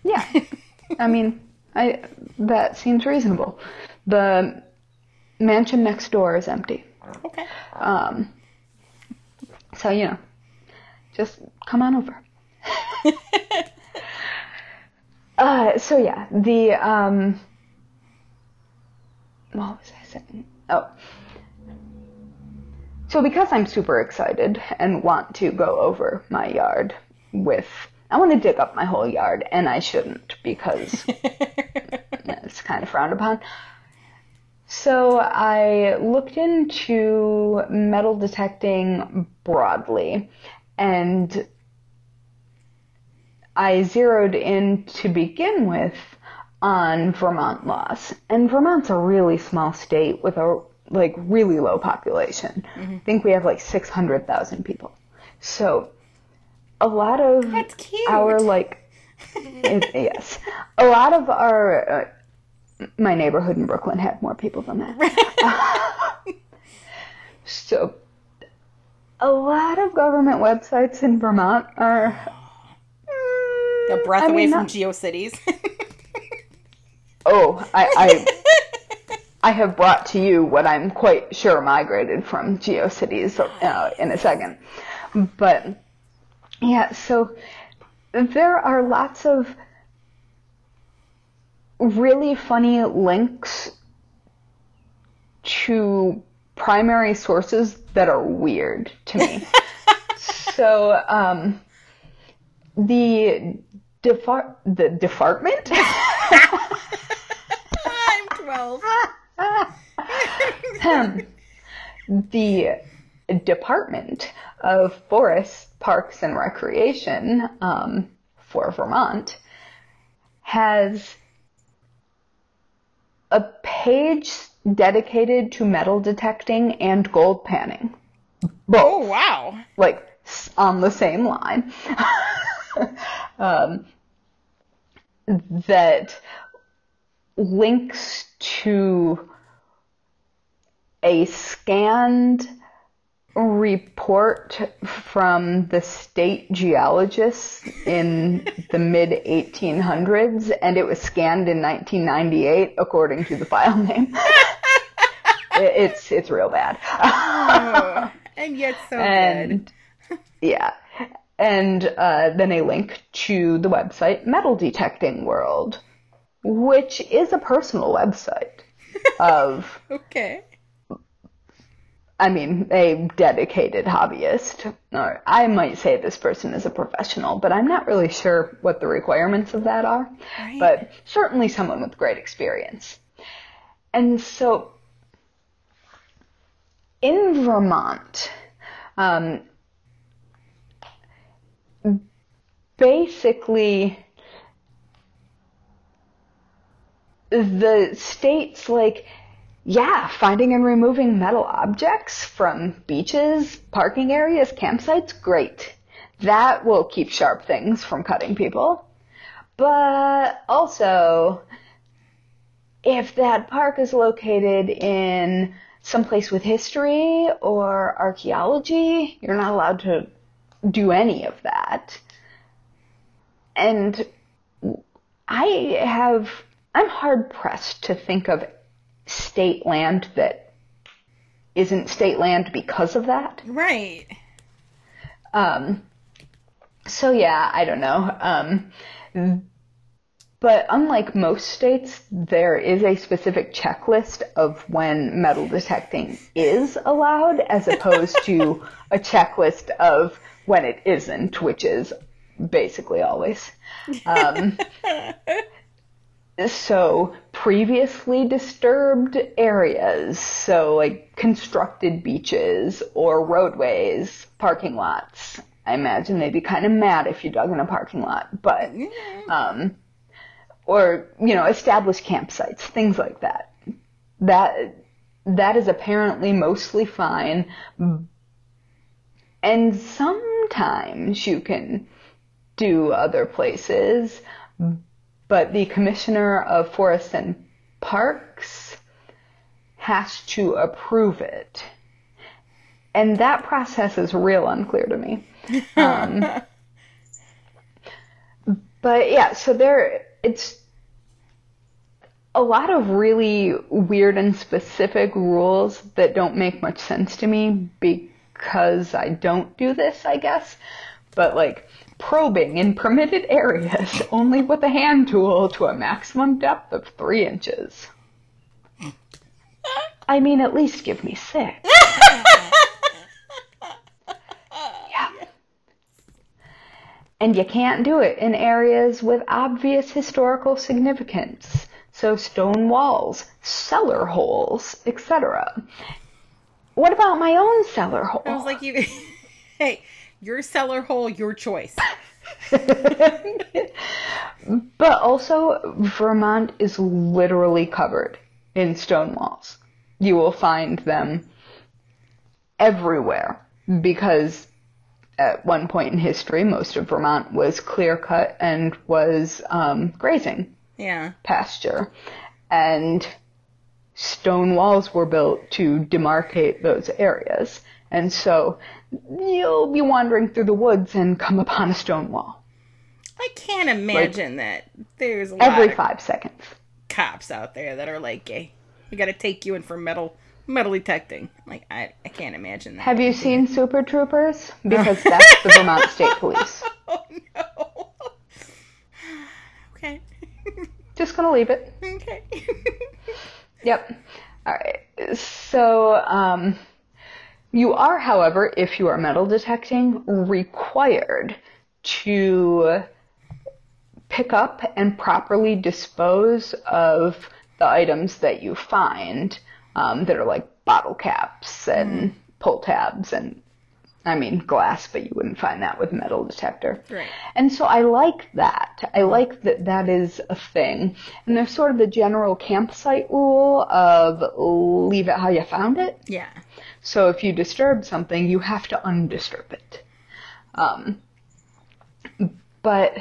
Yeah. <laughs> I mean, I that seems reasonable. The mansion next door is empty. Okay. Um so you know, just come on over. <laughs> uh so yeah, the um what was I saying? Oh. So because I'm super excited and want to go over my yard with I want to dig up my whole yard and I shouldn't because <laughs> it's kind of frowned upon. So I looked into metal detecting broadly and I zeroed in to begin with on Vermont laws. And Vermont's a really small state with a like really low population. Mm-hmm. I think we have like 600,000 people. So a lot of That's cute. our like <laughs> it, yes. A lot of our uh, my neighborhood in brooklyn had more people than that. <laughs> So a lot of government websites in vermont are A breath I away mean, from not- GeoCities. <laughs> oh i i i have brought to you what i'm quite sure migrated from geocities uh, in a second. But yeah so there are lots of really funny links to primary sources that are weird to me. <laughs> so, um, the defar- the department <laughs> I'm 12. <laughs> Ahem. the Department of Forest, Parks, and Recreation um, for Vermont has a page dedicated to metal detecting and gold panning. Both Oh, wow. like on the same line <laughs> um, that links to a scanned report from the state geologists in the mid 1800s and it was scanned in 1998 according to the file name <laughs> it's it's real bad Oh, and yet so <laughs> good. <laughs> yeah and uh, then a link to the website metal detecting world which is a personal website of Okay. I mean a dedicated hobbyist. Or i might say this person is a professional but i'm not really sure what the requirements of that are. Right. but certainly someone with great experience. And so in vermont um, basically the states like yeah, finding and removing metal objects from beaches, parking areas, campsites, great. That will keep sharp things from cutting people. But also, if that park is located in some place with history or archaeology, you're not allowed to do any of that. And I have, I'm hard pressed to think of state land that isn't state land because of that. Right. Um, so yeah, I don't know. Um, but unlike most states, there is a specific checklist of when metal detecting is allowed as opposed to a checklist of when it isn't, which is basically always. Um, <laughs> so previously disturbed areas, so like constructed beaches or roadways, parking lots. I imagine they'd be kind of mad if you dug in a parking lot, but um, or you know, established campsites, things like that. That that is apparently mostly fine, and sometimes you can do other places but the Commissioner of Forests and Parks has to approve it. And that process is real unclear to me. <laughs> Um, but yeah, so there, it's a lot of really weird and specific rules that don't make much sense to me because I don't do this, I guess. But like, probing in permitted areas <laughs> only with a hand tool to a maximum depth of three inches. I mean, at least give me six. <laughs> yeah. And you can't do it in areas with obvious historical significance. So stone walls, cellar holes, etc. What about my own cellar hole? I was like, you. <laughs> hey, your cellar hole, your choice. <laughs> but also, Vermont is literally covered in stone walls. You will find them everywhere because at one point in history, most of Vermont was clear cut and was um, grazing Yeah. pasture. And stone walls were built to demarcate those areas. And so you'll be wandering through the woods and come upon a stone wall I can't imagine that there's a lot every of five seconds. cops out there that are like, "Hey, we got to take you in for metal metal detecting." Like, I I can't imagine that. Have you seen Super Troopers? <laughs> Because that's the Vermont State Police. <laughs> Oh no. <laughs> okay. Just gonna leave it. okay. Yep. All right. So, um, you are, however, if you are metal detecting, required to pick up and properly dispose of the items that you find um, that are like bottle caps and pull tabs and I mean glass, but you wouldn't find that with metal detector. Right. And so I like that. I like that that is a thing. And there's sort of the general campsite rule of leave it how you found it. Yeah. So if you disturb something, you have to undisturb it. Um, but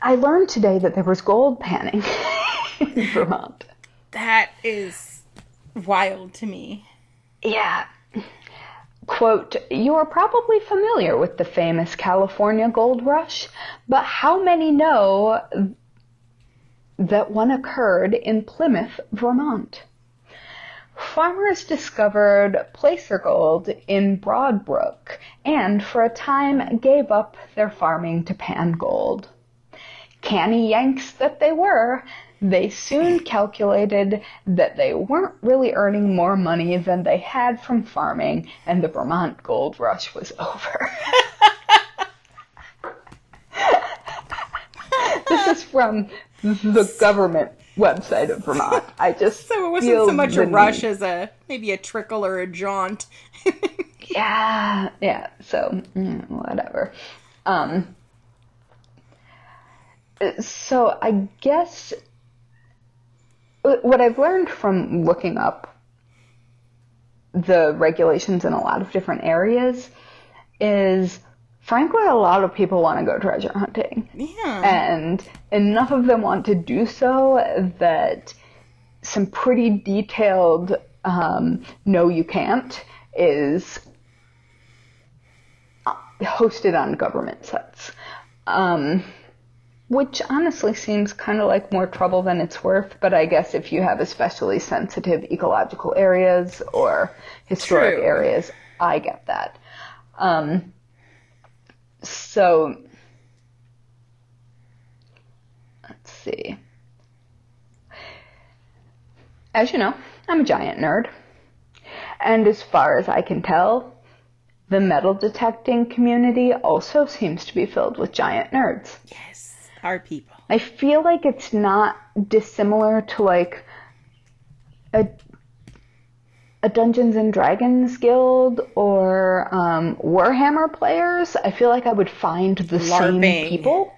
I learned today that there was gold panning <laughs> in Vermont. That is wild to me. Yeah. Quote, you are probably familiar with the famous California gold rush, but how many know that one occurred in Plymouth, Vermont? Farmers discovered placer gold in Broadbrook and for a time gave up their farming to pan gold. Canny Yanks that they were, they soon calculated that they weren't really earning more money than they had from farming, and the Vermont gold rush was <laughs> over. this is from the government website of Vermont. I <laughs> just So it wasn't so much a rush need. as a maybe a trickle or a jaunt. <laughs> Yeah, yeah. So mm, whatever. Um, So I guess what I've learned from looking up the regulations in a lot of different areas is frankly a lot of people want to go treasure hunting. Yeah. And enough of them want to do so that some pretty detailed um, no you can't is hosted on government sites. Um, which honestly seems kind of like more trouble than it's worth, but I guess if you have especially sensitive ecological areas or historic True. areas, I get that. Um, so, let's see. As you know, I'm a giant nerd. And as far as I can tell, the metal detecting community also seems to be filled with giant nerds. yes. Our people. I feel like it's not dissimilar to like a a Dungeons and Dragons guild or um, Warhammer players. I feel like I would find the LARPing. same people.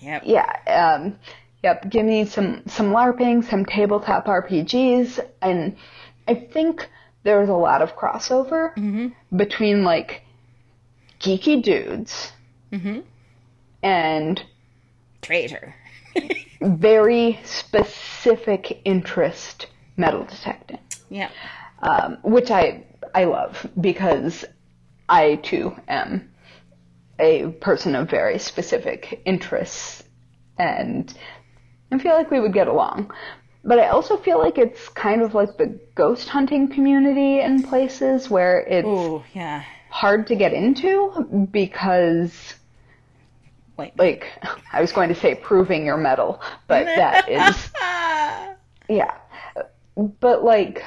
Yep. Yeah. Um, yep. Give me some some LARPing, some tabletop RPGs, and I think there's a lot of crossover between like geeky dudes and Traitor. <laughs> very specific interest metal detecting, Yep. um, which I I love because I too am a person of very specific interests, and I feel like we would get along. But I also feel like it's kind of like the ghost hunting community in places where it's Oh, yeah. hard to get into because Wait. like I was going to say proving your metal, but that is Ah. <laughs> yeah. But like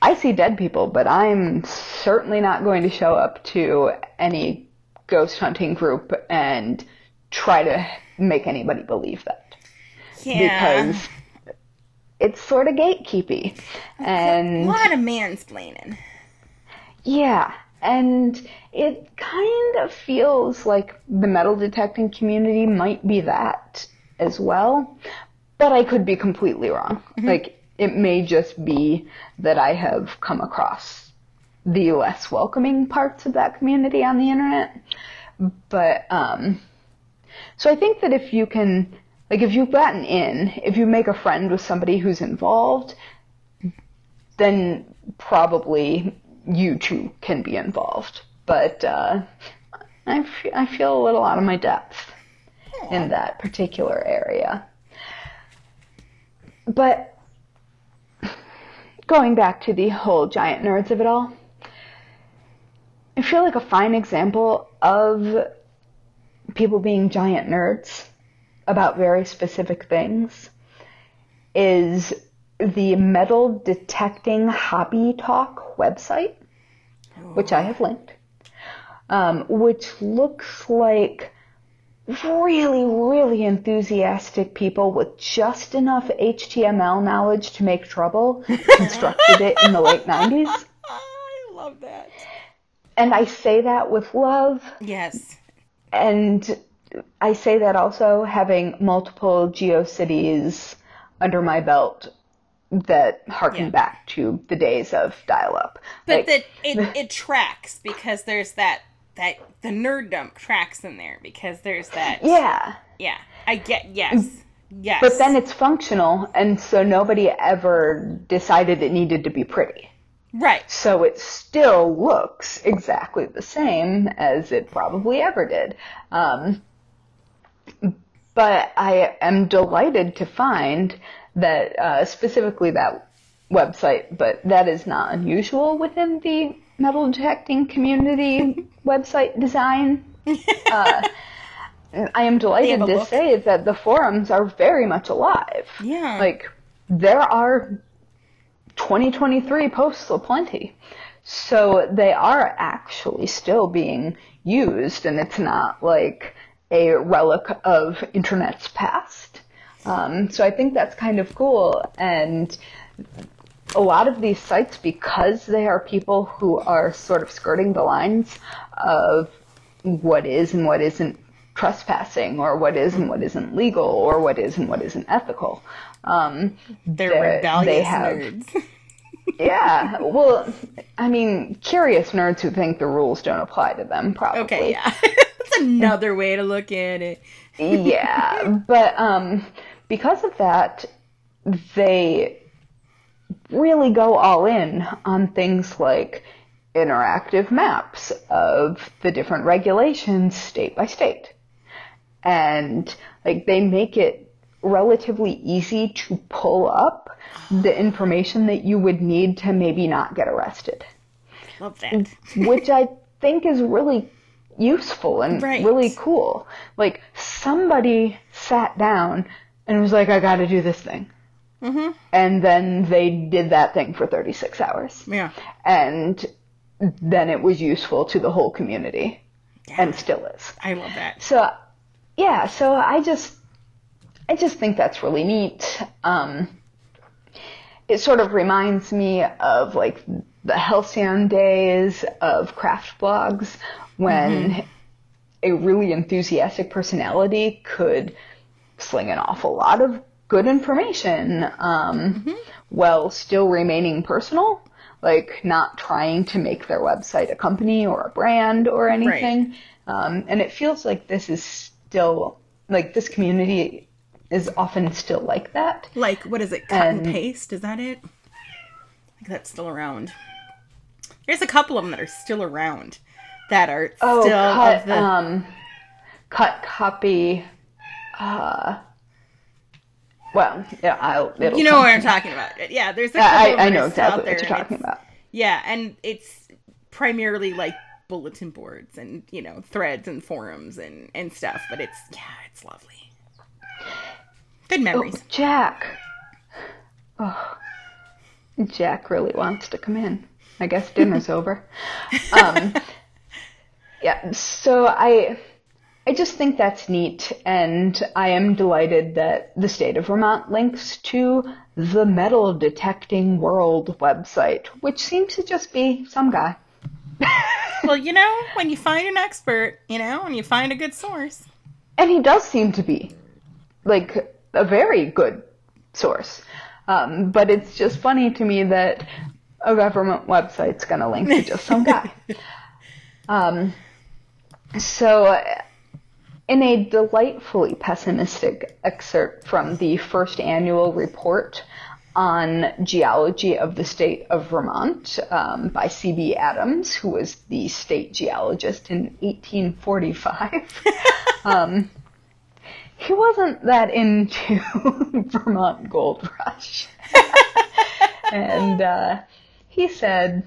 I see dead people, but I'm certainly not going to show up to any ghost hunting group and try to make anybody believe that yeah. because it's sort of gatekeepy. a And lot of mansplaining. Yeah, and it kind of feels like the metal detecting community might be that as well, but I could be completely wrong. Like, it may just be that I have come across the less welcoming parts of that community on the internet. But, um, so I think that if you can, like, if you've gotten in, if you make a friend with somebody who's involved, then probably you too can be involved. But uh, I, f- I feel a little out of my depth in that particular area. But going back to the whole giant nerds of it all, I feel like a fine example of people being giant nerds about very specific things is the metal detecting hobby talk website, which I have linked, um, which looks like really, really enthusiastic people with just enough HTML knowledge to make trouble <laughs> constructed it in the late 90s. I love that. And I say that with love. Yes. And I say that also having multiple GeoCities under my belt that harken Yeah. back to the days of dial-up. But Like, that it, it tracks because there's that that the nerd dump tracks in there because there's that. Yeah, yeah I get yes yes. But then it's functional, and so nobody ever decided it needed to be pretty. right. So it still looks exactly the same as it probably ever did. Um, but I am delighted to find that uh, specifically that website, but that is not unusual within the metal detecting community <laughs> website design. Uh, I am delighted to look. say that the forums are very much alive. yeah Like, there are 2023 posts aplenty. So they are actually still being used, and it's not like a relic of internet's past. Um, so I think that's kind of cool, and a lot of these sites, because they are people who are sort of skirting the lines of what is and what isn't trespassing, or what is and what isn't legal, or what is and what isn't ethical. Um, They're rebellious they have- nerds. <laughs> yeah, well, I mean, curious nerds who think the rules don't apply to them, probably. okay, yeah. <laughs> That's another way to look at it. <laughs> yeah, but um, because of that, they really go all in on things like interactive maps of the different regulations state by state. And like they make it relatively easy to pull up the information that you would need to maybe not get arrested Love that. which I think is really useful and Right. really cool. Like somebody sat down and was like, "I got to do this thing," Mm-hmm. and then they did that thing for 36 hours, Yeah. and then it was useful to the whole community, and still is. I love that. So, yeah, so I just, I just think that's really neat. Um, it sort of reminds me of like the halcyon days of craft blogs when a really enthusiastic personality could sling an awful lot of good information um, while still remaining personal. Like not trying to make their website a company or a brand or anything. Um, and it feels like this is still like this community is often still like that. Like, what is it? Cut and, And- paste? Is that it? Think that's still around. There's a couple of them that are still around that are Oh, still cut, the. um, cut copy. Uh, well, yeah, I'll. It'll you know what I'm talking about. Yeah, there's a couple I, of I know that are still out exactly there, what you're talking about. Yeah, and it's primarily like bulletin boards and you know threads and forums and and stuff. But it's yeah, it's lovely. Good Oh, memories. Jack. Oh, Jack really wants to come in. I guess dinner's <laughs> over. Um, yeah, so I, I just think that's neat, and I am delighted that the state of Vermont links to the Metal Detecting World website, which seems to just be some guy. <laughs> Well, you know, when you find an expert, you know, and you find a good source. And he does seem to be like a very good source. Um, but it's just funny to me that a government website's going to link to just some guy. <laughs> Um, so, uh, in a delightfully pessimistic excerpt from the first annual report on geology of the state of Vermont um, by C.B. Adams, who was the state geologist in 1845. <laughs> um, he wasn't that into <laughs> Vermont Gold Rush. <laughs> and uh, he said,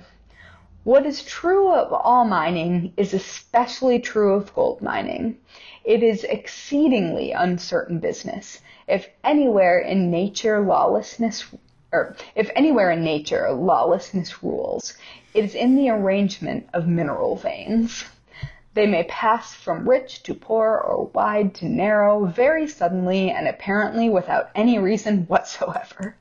What is true of all mining is especially true of gold mining. It is exceedingly uncertain business. If anywhere in nature lawlessness, or if anywhere in nature lawlessness rules, it is in the arrangement of mineral veins. They may pass from rich to poor or wide to narrow very suddenly and apparently without any reason whatsoever.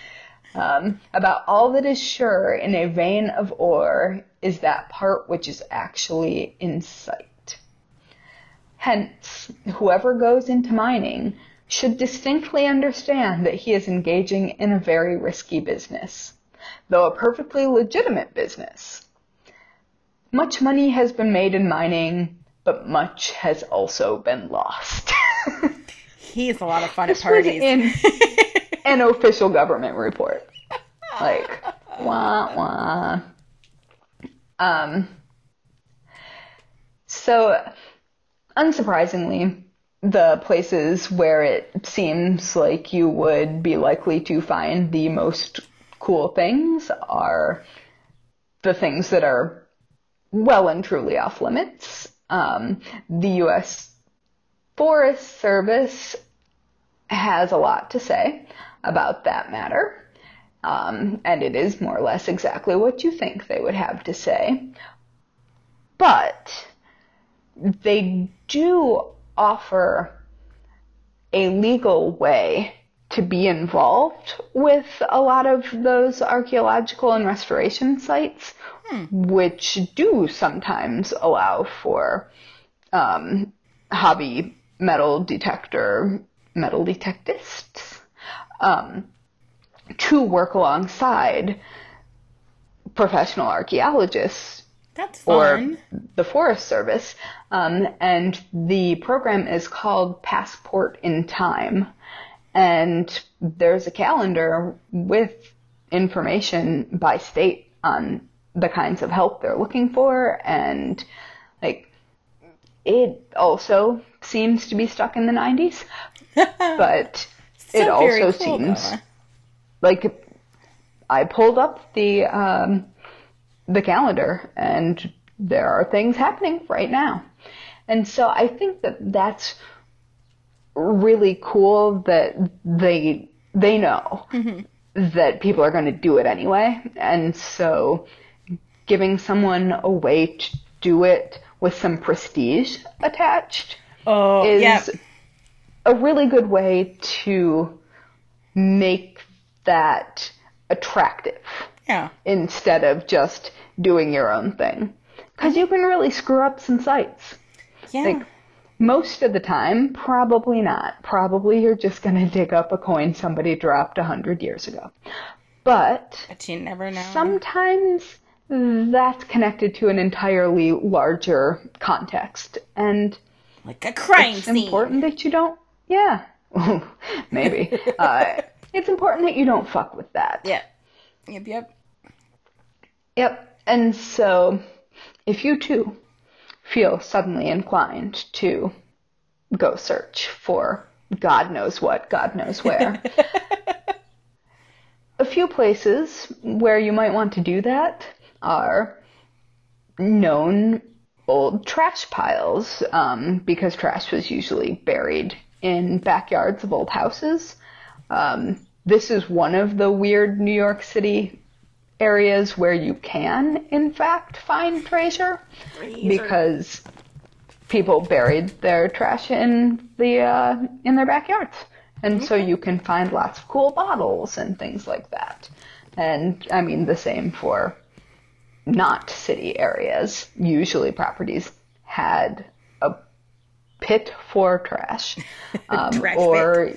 <laughs> um, about all that is sure in a vein of ore is that part which is actually in sight. Hence, whoever goes into mining should distinctly understand that he is engaging in a very risky business, though a perfectly legitimate business. Much money has been made in mining, but much has also been lost. <laughs> He's a lot of fun this at parties. in <laughs> an official government report. Like, wah wah. Um, so, unsurprisingly, the places where it seems like you would be likely to find the most cool things are the things that are well and truly off limits. Um, the U.S. Forest Service has a lot to say about that matter. Um, and it is more or less exactly what you think they would have to say. But they do offer a legal way to be involved with a lot of those archaeological and restoration sites, which do sometimes allow for um, hobby metal detector, metal detectists, um, to work alongside professional archaeologists That's or the Forest Service. Um, and the program is called Passport in Time. And there's a calendar with information by state on the kinds of help they're looking for. And like, it also seems to be stuck in the 90s, <laughs> but it So very also cool, seems though. like I pulled up the um, the calendar, and there are things happening right now, and so I think that that's really cool that they they know mm-hmm. that people are going to do it anyway, and so giving someone a way to do it with some prestige attached Oh, is yeah. a really good way to make that attractive Yeah. instead of just doing your own thing. Because you can really screw up some sites. Yeah. Like, most of the time, probably not. Probably you're just going to dig up a coin somebody dropped a hundred years ago. But but you never know. sometimes that's connected to an entirely larger context. And like a crime it's scene. important that you don't. Yeah, <laughs> maybe. <laughs> uh, it's important that you don't fuck with that. Yeah. Yep, yep. Yep. And so, if you too feel suddenly inclined to go search for God knows what, God knows where, <laughs> a few places where you might want to do that are known old trash piles, um, because trash was usually buried in backyards of old houses. Um, this is one of the weird New York City areas where you can, in fact, find treasure because people buried their trash in the uh, in their backyards, and so you can find lots of cool bottles and things like that. And I mean the same for not city areas. Usually, properties had a pit for trash, <laughs> um, Trash or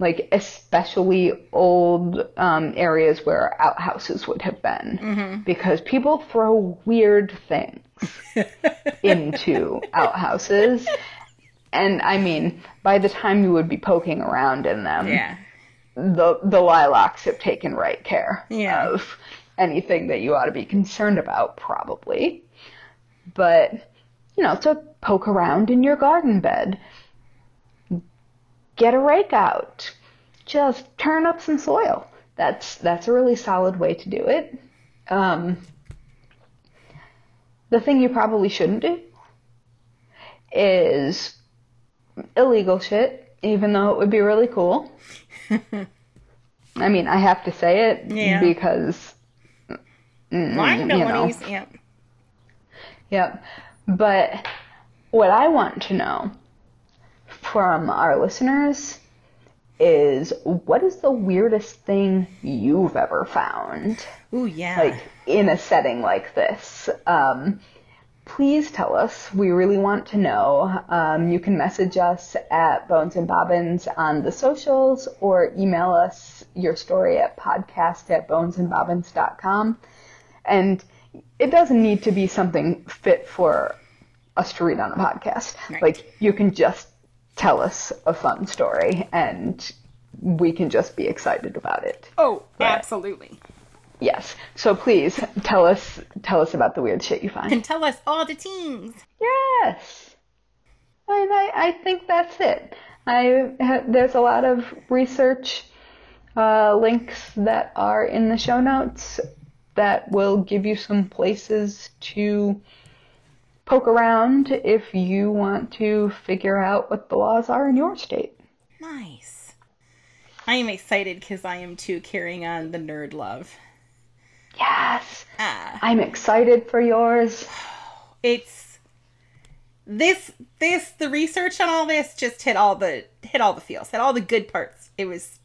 like especially old um, areas where outhouses would have been, because people throw weird things <laughs> into outhouses. And I mean, by the time you would be poking around in them, Yeah. the the lilacs have taken right care Yeah. of anything that you ought to be concerned about, probably. But you know, to poke around in your garden bed, get a rake out, just turn up some soil. That's that's a really solid way to do it. Um, the thing you probably shouldn't do is illegal shit, even though it would be really cool. <laughs> I mean, I have to say it because Yeah. because, Liabilities. Yeah. yep. But what I want to know from our listeners is what is the weirdest thing you've ever found? Ooh, yeah. like in a setting like this. Um, please tell us. We really want to know. Um, you can message us at Bones and Bobbins on the socials or email us your story at podcast at bonesandbobbins.com. And it doesn't need to be something fit for us to read on a podcast. Right. Like, you can just tell us a fun story and we can just be excited about it. oh, Right. absolutely. Yes. So please tell us tell us about the weird shit you find. And tell us all the teams. Yes. And I, I think that's it. I ha- there's a lot of research uh, links that are in the show notes that will give you some places to poke around if you want to figure out what the laws are in your state. Nice. I am excited because I am too carrying on the nerd love. Yes. Ah, I'm excited for yours. <sighs> it's this this the research on all this just hit all the hit all the feels, hit all the good parts. It was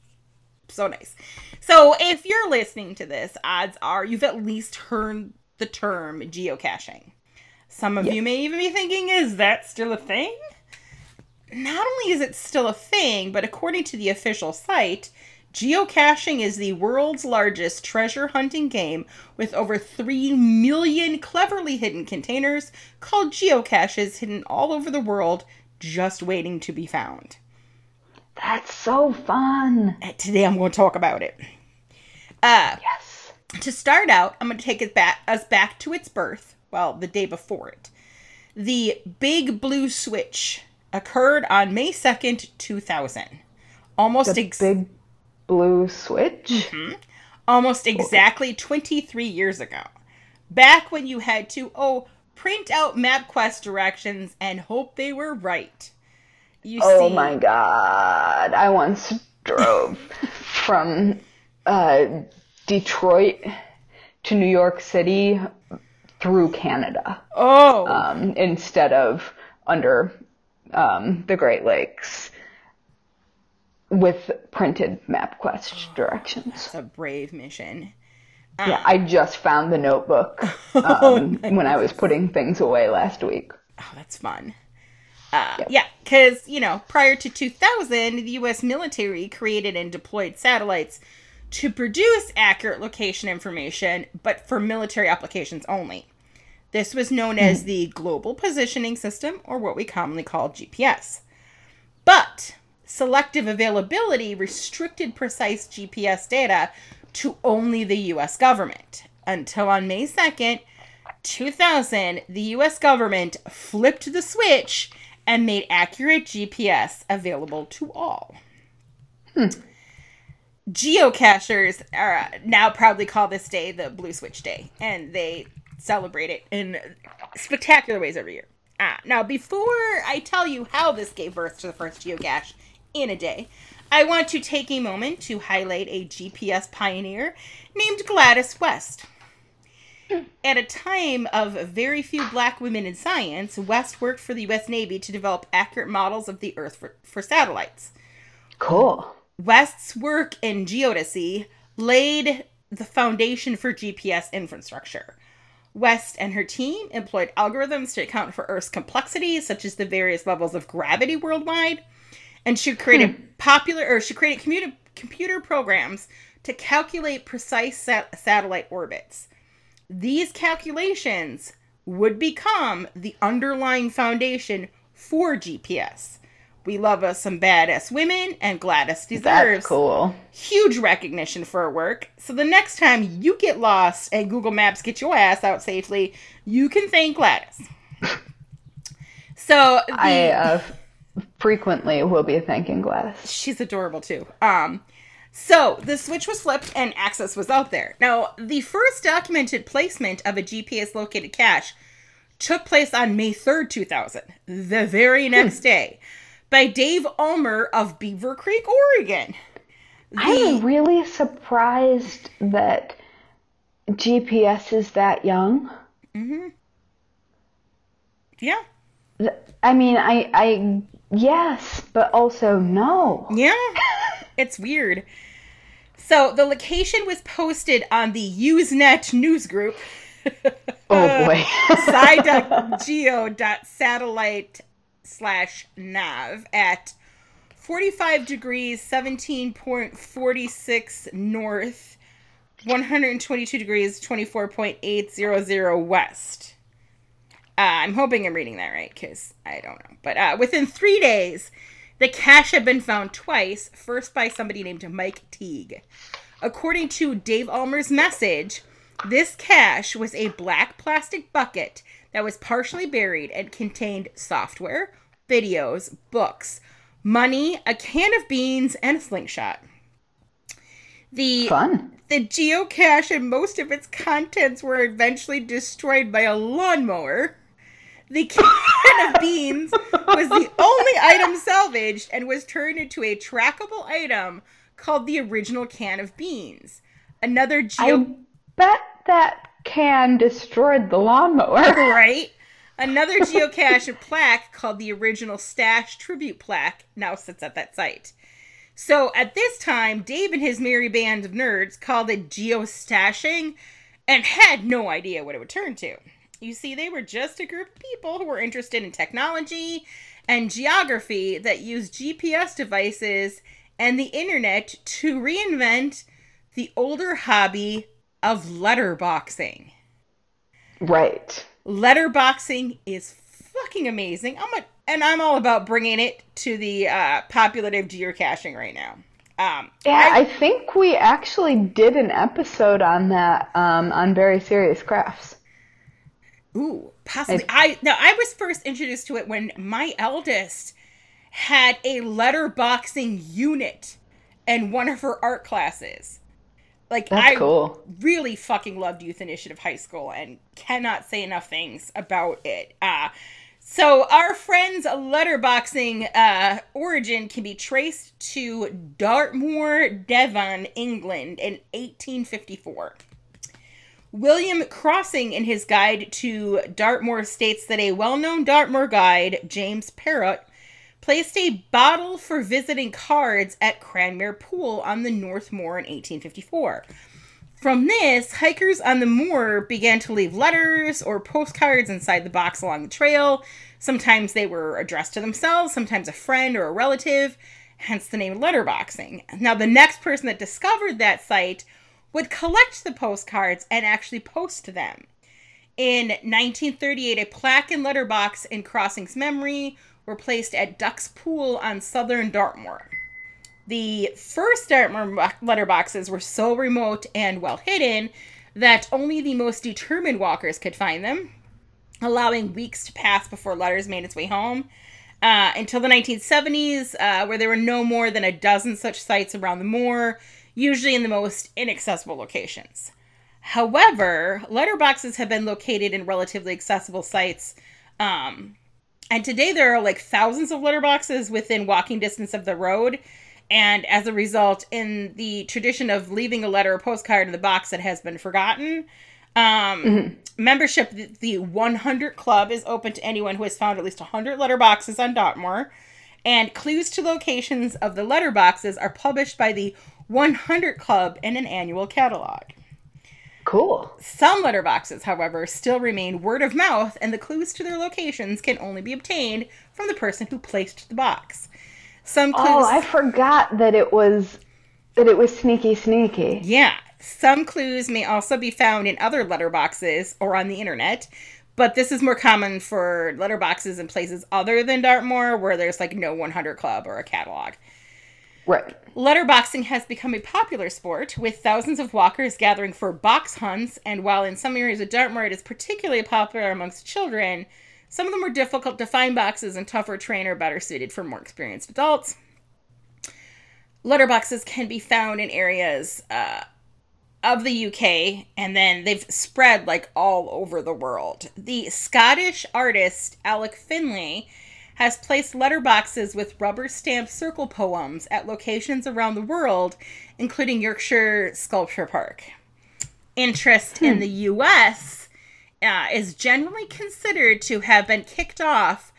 so nice. So if you're listening to this, odds are you've at least heard the term geocaching. Some of Yeah. you may even be thinking, is that still a thing? Not only is it still a thing, but according to the official site, geocaching is the world's largest treasure hunting game with over 3 million cleverly hidden containers called geocaches hidden all over the world just waiting to be found. That's so fun. And today I'm going to talk about it. Uh, Yes. to start out, I'm going to take it back us back to its birth. Well, the day before it. The Big Blue Switch occurred on May 2nd, 2000. Almost The ex- big blue switch. almost exactly 23 years ago. Back when you had to oh, print out MapQuest directions and hope they were right. You Oh see my god. I once drove <laughs> from uh, Detroit to New York City through Canada Oh, um, instead of under um, the Great Lakes with printed MapQuest directions. it's a brave mission. Yeah, I just found the notebook <laughs> um, when I was putting things away last week. Oh, that's fun. Uh, Yeah, because, you know, prior to 2000, the U.S. military created and deployed satellites to produce accurate location information, but for military applications only. This was known as mm-hmm. the Global Positioning System, or what we commonly call GPS. But selective availability restricted precise GPS data to only the US government until on May 2nd, 2000, the US government flipped the switch and made accurate GPS available to all. Hmm. Geocachers are now proudly call this day the Blue Switch Day, and they celebrate it in spectacular ways every year. Ah, now, before I tell you how this gave birth to the first geocache in a day, I want to take a moment to highlight a GPS pioneer named Gladys West. At a time of very few black women in science, West worked for the U.S. Navy to develop accurate models of the Earth for, for satellites. Cool. West's work in geodesy laid the foundation for GPS infrastructure. West and her team employed algorithms to account for Earth's complexity, such as the various levels of gravity worldwide, and she created hmm. popular or she created computer computer programs to calculate precise sat- satellite orbits. These calculations would become the underlying foundation for GPS. We love us some badass women, and Gladys deserves That's cool. huge recognition for her work. So the next time you get lost and Google Maps get your ass out safely, you can thank Gladys. <laughs> So the, I uh, frequently will be thanking Gladys. she's adorable too. Um, so the switch was flipped and access was out there. Now the first documented placement of a GPS located cache took place on May third, two thousand, the very next day, by Dave Ulmer of Beaver Creek, Oregon. I'm really surprised that GPS is that young. Mm-hmm. Yeah. I mean, I, I, yes, but also no. Yeah, <laughs> it's weird. So the location was posted on the Usenet news group, Oh boy. <laughs> sci.geo.satellite <laughs> slash nav at 45 degrees 17.46 north, 122 degrees 24.800 west. Uh, I'm hoping I'm reading that right because I don't know. But uh, within three days, the cache had been found twice, first by somebody named Mike Teague. According to Dave Ulmer's message, this cache was a black plastic bucket that was partially buried and contained software, videos, books, money, a can of beans, and a slingshot. The Fun. the geocache and most of its contents were eventually destroyed by a lawnmower. The can of beans was the only item salvaged and was turned into a trackable item called the original can of beans. Another geo I bet that can destroyed the lawnmower. <laughs> right? Another geocache plaque called the original Stash Tribute Plaque now sits at that site. So at this time, Dave and his merry band of nerds called it geostashing and had no idea what it would turn to. You see, they were just a group of people who were interested in technology and geography that used GPS devices and the internet to reinvent the older hobby of letterboxing. Right. Letterboxing is fucking amazing. I'm a, and I'm all about bringing it to the uh, populative geocaching right now. Um, yeah, I, I, think we actually did an episode on that um, on Very Serious Crafts. Ooh, possibly. I, I now I was first introduced to it when my eldest had a letterboxing unit in one of her art classes. Like That's I cool. really fucking loved Youth Initiative High School and cannot say enough things about it. Uh so our friend's letterboxing uh, origin can be traced to Dartmoor, Devon, England in 1854. William Crossing, in his guide to Dartmoor, states that a well known Dartmoor guide, James Perrott, placed a bottle for visiting cards at Cranmere Pool on the North Moor in 1854. From this, hikers on the moor began to leave letters or postcards inside the box along the trail. Sometimes they were addressed to themselves, sometimes a friend or a relative, hence the name letterboxing. Now, the next person that discovered that site would collect the postcards and actually post them. In 1938, a plaque and letterbox in Crossing's memory were placed at Duck's Pool on southern Dartmoor. The first Dartmoor letterboxes were so remote and well hidden that only the most determined walkers could find them, allowing weeks to pass before letters made its way home. Uh, until the 1970s, uh, where there were no more than a dozen such sites around the moor, usually in the most inaccessible locations. However, letterboxes have been located in relatively accessible sites. Um, and today there are like thousands of letterboxes within walking distance of the road. And as a result, in the tradition of leaving a letter or postcard in the box that has been forgotten, um, mm-hmm. membership, the, the 100 Club is open to anyone who has found at least 100 letterboxes on Dartmoor. And clues to locations of the letterboxes are published by the 100 Club in an annual catalog. Cool. Some letterboxes, however, still remain word of mouth, and the clues to their locations can only be obtained from the person who placed the box. Some oh, clues. Oh, I forgot that it was that it was sneaky, sneaky. Yeah. Some clues may also be found in other letterboxes or on the internet, but this is more common for letterboxes in places other than Dartmoor where there's like no 100 club or a catalog. Right. Letterboxing has become a popular sport, with thousands of walkers gathering for box hunts, and while in some areas of Dartmoor it is particularly popular amongst children, some of them were difficult to find boxes and tougher terrain are better suited for more experienced adults. Letterboxes can be found in areas uh, of the UK, and then they've spread like all over the world. The Scottish artist Alec Finlay has placed letterboxes with rubber stamped circle poems at locations around the world, including Yorkshire Sculpture Park. Interest hmm. in the US uh, is generally considered to have been kicked off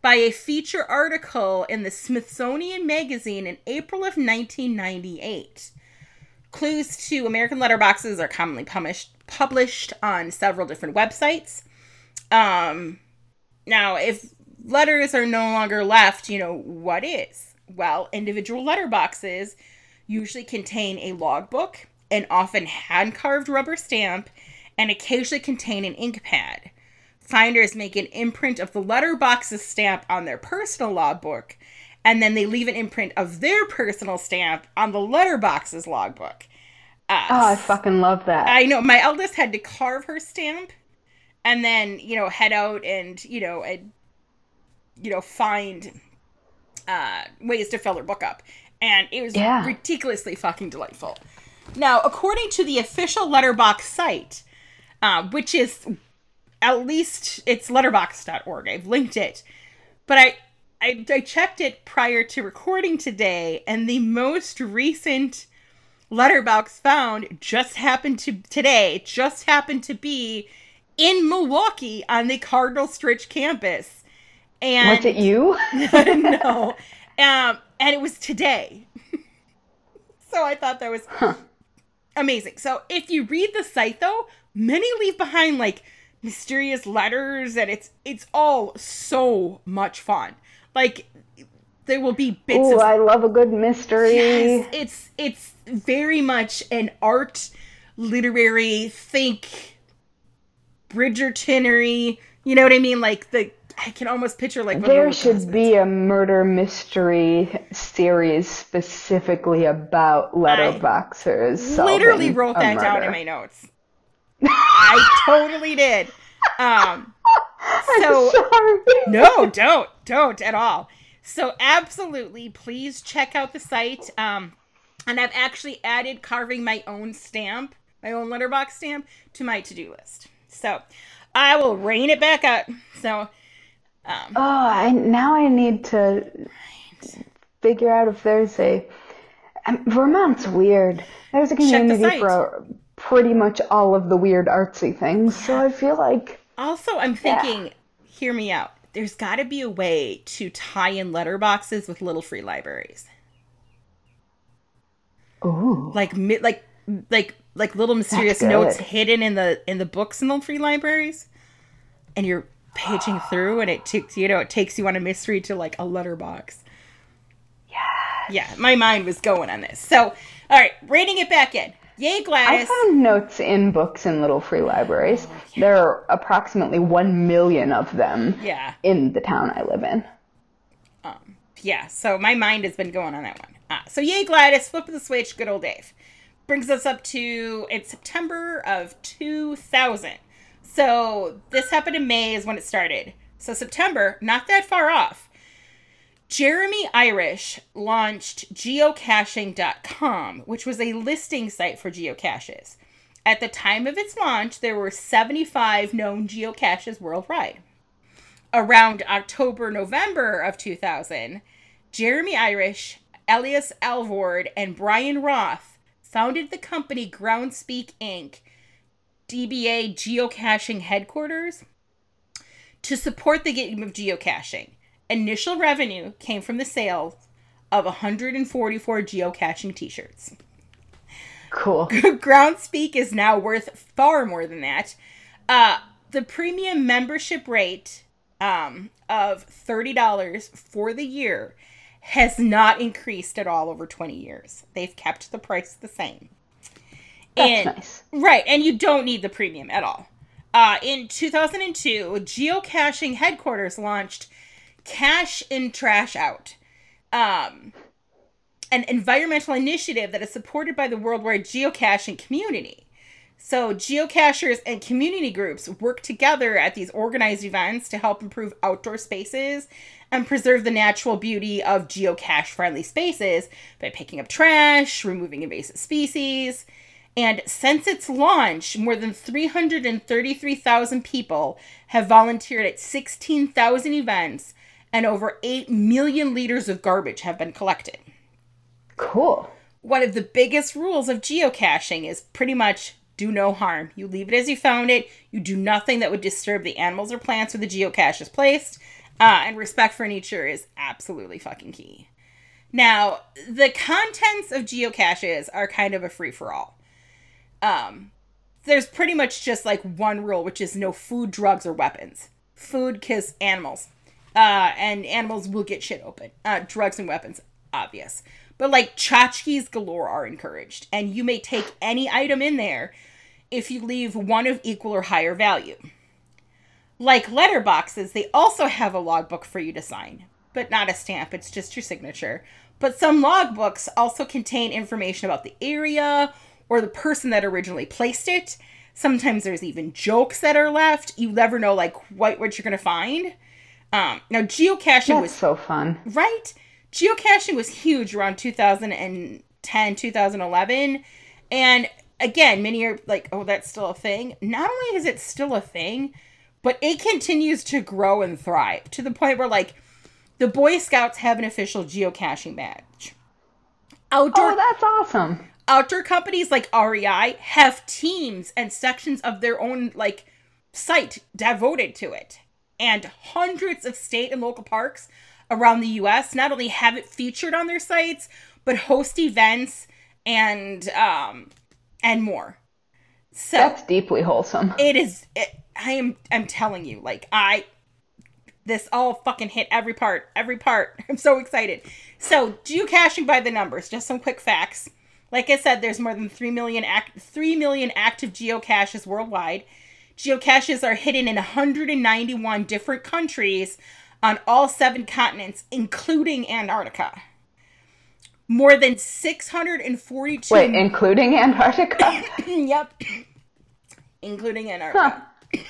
by a feature article in the Smithsonian Magazine in April of 1998. Clues to American letterboxes are commonly published published on several different websites. Um, now, if letters are no longer left, you know, what is? Well, individual letterboxes usually contain a logbook, an often hand carved rubber stamp, and occasionally contain an ink pad. Finders make an imprint of the letterbox's stamp on their personal logbook, and then they leave an imprint of their personal stamp on the letterbox's logbook. Uh, oh, I fucking love that. I know. My eldest had to carve her stamp and then, you know, head out and, you know, and, you know, find uh, ways to fill her book up. And it was yeah. ridiculously fucking delightful. Now, according to the official letterbox site, uh, which is at least it's letterbox.org. I've linked it. But I, I, I checked it prior to recording today, and the most recent letterbox found just happened to today, just happened to be in Milwaukee on the Cardinal Stritch campus. And was it you? <laughs> <laughs> no. Um, and it was today. <laughs> so I thought that was huh. amazing. So if you read the site though, many leave behind like mysterious letters and it's it's all so much fun. Like there will be bits Ooh, of I love a good mystery. Yes, it's it's very much an art literary think Bridgertonery. You know what I mean? Like the I can almost picture like There should be a murder mystery series specifically about letterboxers. I literally wrote that down in my notes. I totally did. Um <laughs> so no, don't, don't at all. So absolutely, please check out the site. Um, and I've actually added carving my own stamp, my own letterbox stamp, to my to-do list. So I will rein it back up. So um, Oh, I now I need to figure out if there's a. Um, Vermont's weird. There's a Check the community for pretty much all of the weird artsy things, so I feel like also, I'm thinking, hear me out. There's got to be a way to tie in letterboxes with little free libraries, ooh, like like like like little mysterious notes hidden in the in the books in the free libraries, and you're paging through, and it takes you know it takes you on a mystery to like a letterbox. Yeah, yeah. My mind was going on this. So, all right, rating it back in. Yay, Gladys. I found notes in books in little free libraries. There are approximately one million of them yeah. in the town I live in. um yeah, so my mind has been going on that one. Uh, so yay, Gladys, flip the switch, good old Dave. Brings us up to it's September of 2000. So this happened in May is when it started. So September, not that far off. Jeremy Irish launched geocaching.com, which was a listing site for geocaches. At the time of its launch, there were 75 known geocaches worldwide around October, November of 2000, Jeremy Irish, Elias Alvord, and Brian Roth founded the company Groundspeak Inc., DBA geocaching headquarters, to support the game of geocaching. Initial revenue came from the sale of 144 geocaching t shirts. Cool. <laughs> Groundspeak is now worth far more than that. Uh, the premium membership rate um, of $30 for the year has not increased at all over 20 years. They've kept the price the same. And- nice. Right, and you don't need the premium at all. Uh, in 2002, Geocaching headquarters launched Cache In Trash Out, um, an environmental initiative that is supported by the worldwide geocaching community. So, geocachers and community groups work together at these organized events to help improve outdoor spaces and preserve the natural beauty of geocache friendly spaces by picking up trash, removing invasive species. And since its launch, more than 333,000 people have volunteered at 16,000 events, and over 8 million liters of garbage have been collected Cool. one of the biggest rules of geocaching is pretty much do no harm. You leave it as you found it. You do nothing that would disturb the animals or plants where the geocache is placed. Uh, and respect for nature is absolutely fucking key. Now, the contents of geocaches are kind of a free for all. Um, there's pretty much just like one rule, which is no food, drugs, or weapons. Food, kiss animals. Uh, and animals will get shit open. Uh, drugs and weapons, obvious. But like tchotchkes galore are encouraged, and you may take any item in there if you leave one of equal or higher value. Like letterboxes, they also have a logbook for you to sign, but not a stamp, it's just your signature. But some logbooks also contain information about the area or the person that originally placed it. Sometimes there's even jokes that are left. You never know like what what you're gonna find. Um, now geocaching was so fun. right? Geocaching was huge around 2010, 2011. And again, many are like, oh, that's still a thing. Not only is it still a thing, but it continues to grow and thrive to the point where, like, the Boy Scouts have an official geocaching badge. Outdoor Oh, that's awesome. Outdoor companies like REI have teams and sections of their own like site devoted to it. And hundreds of state and local parks around the US not only have it featured on their sites, but host events and um and more. So That's deeply wholesome. it is it, I am I'm telling you, like I this all fucking hit every part, every part. <laughs> I'm so excited. So, geocaching by the numbers, just some quick facts. Like I said, there's more than 3 million act 3 million active geocaches worldwide. Geocaches are hidden in 191 different countries on all seven continents, including Antarctica. More than 642 Wait, including Antarctica? <coughs> yep. Including Antarctica. Huh.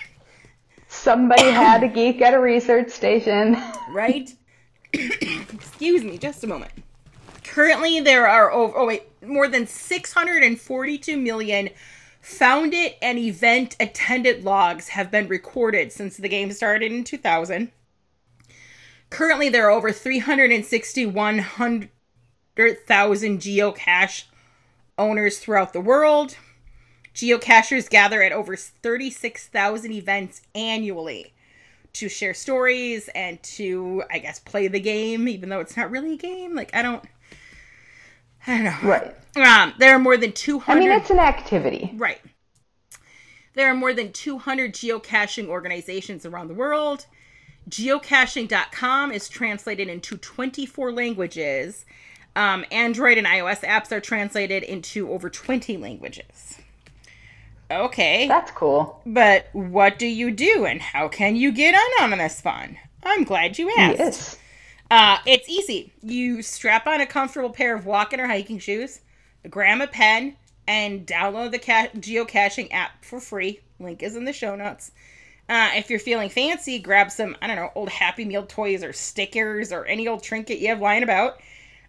Somebody <coughs> had a geek at a research station. Right? <coughs> Excuse me, just a moment. Currently, there are over, oh wait, more than 642 million found it and event attended logs have been recorded since the game started in 2000. Currently, there are over 361,000 geocache owners throughout the world. Geocachers gather at over 36,000 events annually to share stories and to, I guess, play the game, even though it's not really a game. Like, I don't. I don't know. Right. Um, there are more than 200. I mean, it's an activity. Right. There are more than 200 geocaching organizations around the world. Geocaching.com is translated into 24 languages. Um, Android and iOS apps are translated into over 20 languages. Okay. That's cool. But what do you do and how can you get on on this fun? I'm glad you asked. Yes. Uh, it's easy. You strap on a comfortable pair of walking or hiking shoes, grab a pen, and download the ca- geocaching app for free. Link is in the show notes. Uh, if you're feeling fancy, grab some, I don't know, old Happy Meal toys or stickers or any old trinket you have lying about.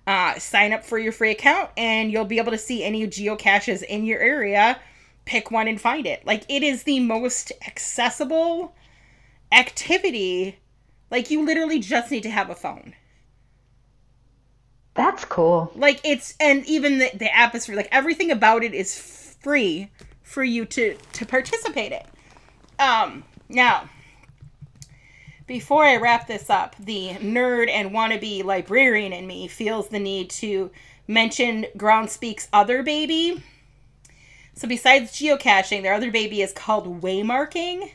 Uh, sign up for your free account, and you'll be able to see any geocaches in your area. Pick one and find it. Like, it is the most accessible activity. Like, you literally just need to have a phone. That's cool. Like it's and even the, the app is free. Like everything about it is free for you to to participate in. Um now before I wrap this up, the nerd and wannabe librarian in me feels the need to mention Groundspeak's other baby. So besides geocaching, their other baby is called waymarking.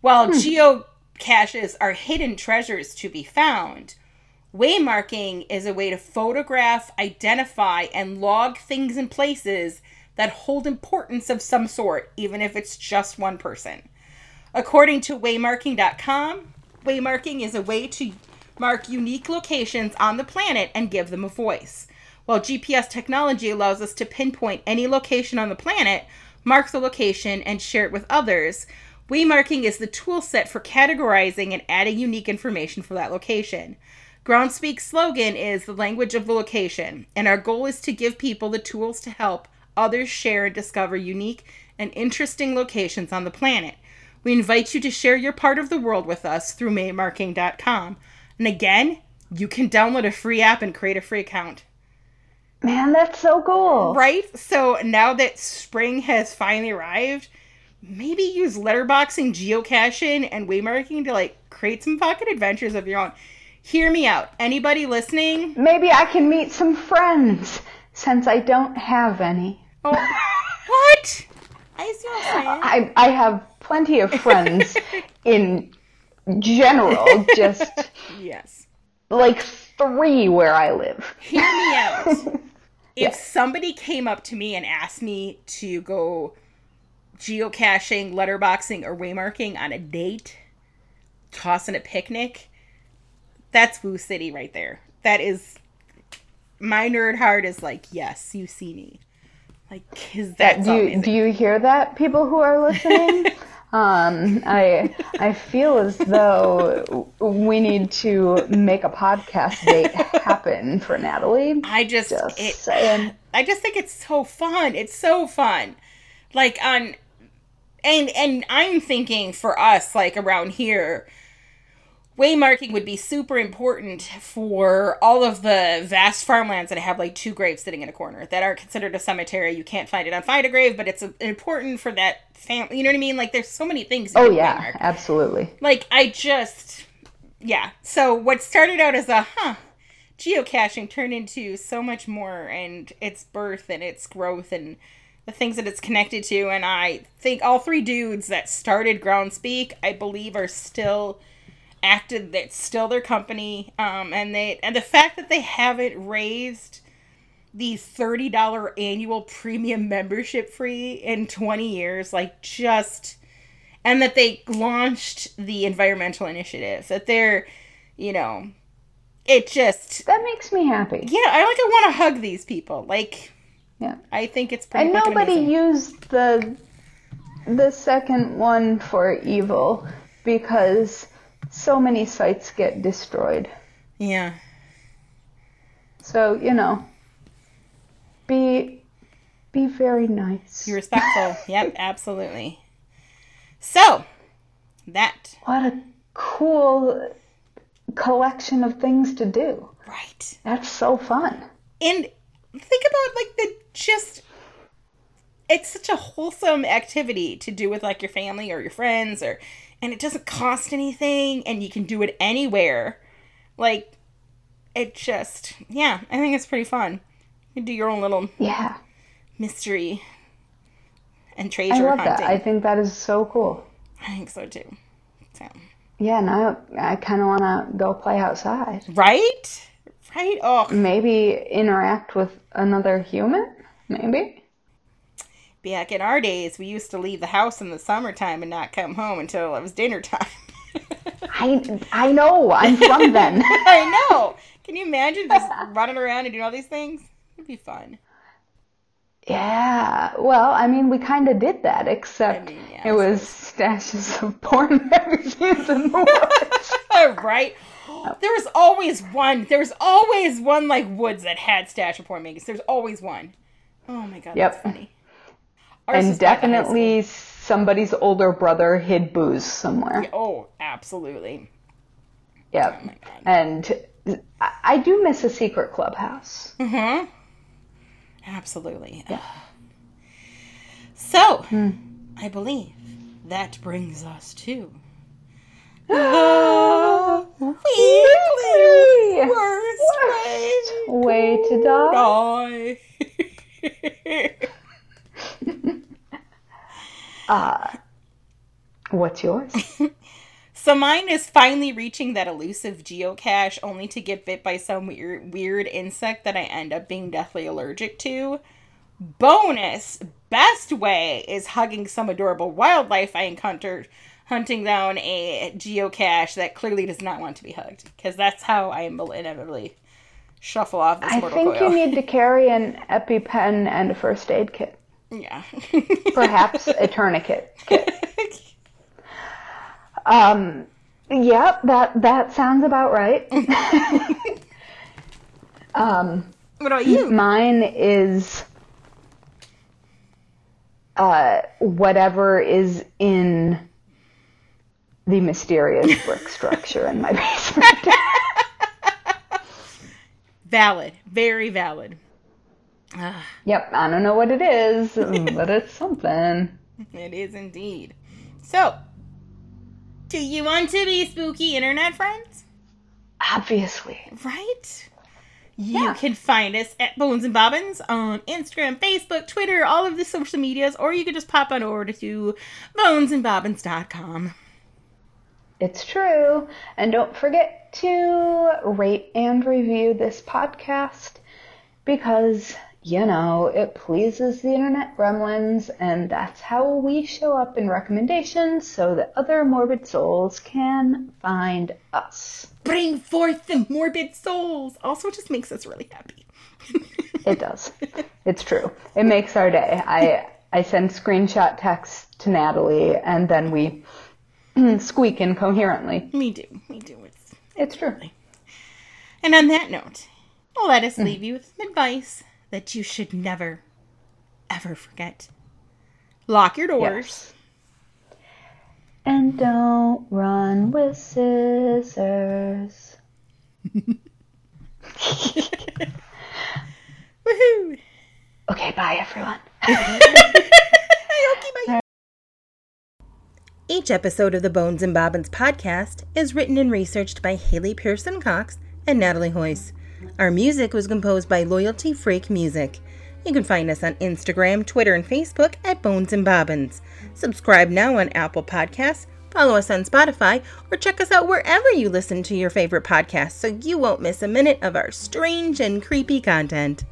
While geocaches are hidden treasures to be found, Waymarking is a way to photograph, identify, and log things and places that hold importance of some sort, even if it's just one person. According to waymarking.com, waymarking is a way to mark unique locations on the planet and give them a voice. While GPS technology allows us to pinpoint any location on the planet, mark the location, and share it with others, waymarking is the tool set for categorizing and adding unique information for that location. Groundspeak's slogan is the language of the location, and our goal is to give people the tools to help others share and discover unique and interesting locations on the planet. We invite you to share your part of the world with us through waymarking.com. And again, you can download a free app and create a free account. Man, that's so cool. Right? So now that spring has finally arrived, maybe use letterboxing, geocaching, and waymarking to like create some fucking adventures of your own. Hear me out. Anybody listening? Maybe I can meet some friends since I don't have any. Oh, <laughs> what? I see what I'm saying. I, I have plenty of friends <laughs> in general, just Yes. like three where I live. Hear me out. <laughs> If somebody came up to me and asked me to go geocaching, letterboxing, or waymarking on a date, tossing a picnic, that's Woo City right there. That is my nerd heart is like, yes, you see me. Like, cause that's do you, do you hear that, people who are listening? <laughs> um, I I feel as though we need to make a podcast date happen for Natali. I just, Just it, saying. I just think it's so fun. It's so fun. Like on and and I'm thinking for us like around here waymarking would be super important for all of the vast farmlands that have like two graves sitting in a corner that aren't considered a cemetery. You can't find it on Find a Grave, but it's uh, important for that family. You know what I mean? Like there's so many things. you Oh yeah, waymark. absolutely. Like I just yeah. So what started out as a huh geocaching turned into so much more and its birth and its growth and the things that it's connected to, and I think all three dudes that started Groundspeak, I believe, are still acted. That's still their company, um, and they and the fact that they haven't raised the thirty dollar annual premium membership fee in twenty years, like just, and that they launched the environmental initiative. That they're, you know, it just That makes me happy. yeah. I like. I want to hug these people. Like Yeah. I think it's pretty. And nobody used the the second one for evil because so many sites get destroyed. Yeah. So, you know, be be very nice. Be respectful. <laughs> yep, absolutely. So, that What a cool collection of things to do. right. That's so fun. And think about like the just it's such a wholesome activity to do with like your family or your friends or and it doesn't cost anything and you can do it anywhere. Like it just yeah, I think it's pretty fun. You can do your own little Yeah. mystery and I treasure love hunting. that. I think that is so cool. I think so too. So, Yeah, now I kind of want to go play outside. right? Right? Oh, Maybe interact with another human? Maybe? back in our days, we used to leave the house in the summertime and not come home until it was dinner time. <laughs> I, I know. I'm from then. <laughs> I know. Can you imagine just running around and doing all these things? It'd be fun. Yeah, well, I mean, we kind of did that, except I mean, yeah, it was stashes of porn <laughs> magazines in the woods. Right? There was always one. There was always one like woods that had stash report makers. There's always one. Oh my god, Yep. that's funny. <laughs> Ours and was back in high school. definitely somebody's older brother hid booze somewhere. Oh, absolutely. Yep. Oh. And I, do miss a secret clubhouse. Mm-hmm. Absolutely. <sighs> So, Hmm. I believe that brings us to <gasps> the weekly worst way Way to die. die. <laughs> <laughs> Uh, what's yours? <laughs> so mine is finally reaching that elusive geocache, only to get bit by some weird, weird insect that I end up being deathly allergic to. Bonus best way is hugging some adorable wildlife I encountered hunting down a geocache that clearly does not want to be hugged because that's how I will inevitably shuffle off this I mortal think coil. you need to <laughs> carry an EpiPen and a first aid kit. yeah. <laughs> Perhaps a tourniquet kit. Um, yep, that that sounds about right. <laughs> um, what about you? mine is uh, whatever is in the mysterious brick structure in my basement. Valid. Very valid. Ah, yep, I don't know what it is, <laughs> but it's something. it is indeed. So, do you want to be spooky internet friends? Obviously. Right? You Yeah. can find us at Bones and Bobbins on Instagram, Facebook, Twitter, all of the social medias, or you can just pop on over to bonesandbobbins.com. It's true. And don't forget to rate and review this podcast because, you know, it pleases the internet gremlins, and that's how we show up in recommendations so that other morbid souls can find us. Bring forth the morbid souls. Also, it just makes us really happy. <laughs> It does. it's true. It makes our day. I I send screenshot texts to Natali, and then we <clears throat> squeak incoherently. Me do. Me do. It's It's true. And on that note, let Mm. us leave you with some advice that you should never, ever forget. Lock your doors. Yes. And don't run with scissors. <laughs> Woohoo! Okay, bye everyone. <laughs> <laughs> Each episode of the Bones and Bobbins podcast is written and researched by Haley Pearson Cox and Natali Hoyce. Our music was composed by Loyalty Freak Music. You can find us on Instagram, Twitter, and Facebook at Bones and Bobbins. Subscribe now on Apple Podcasts, follow us on Spotify, or check us out wherever you listen to your favorite podcasts so you won't miss a minute of our strange and creepy content.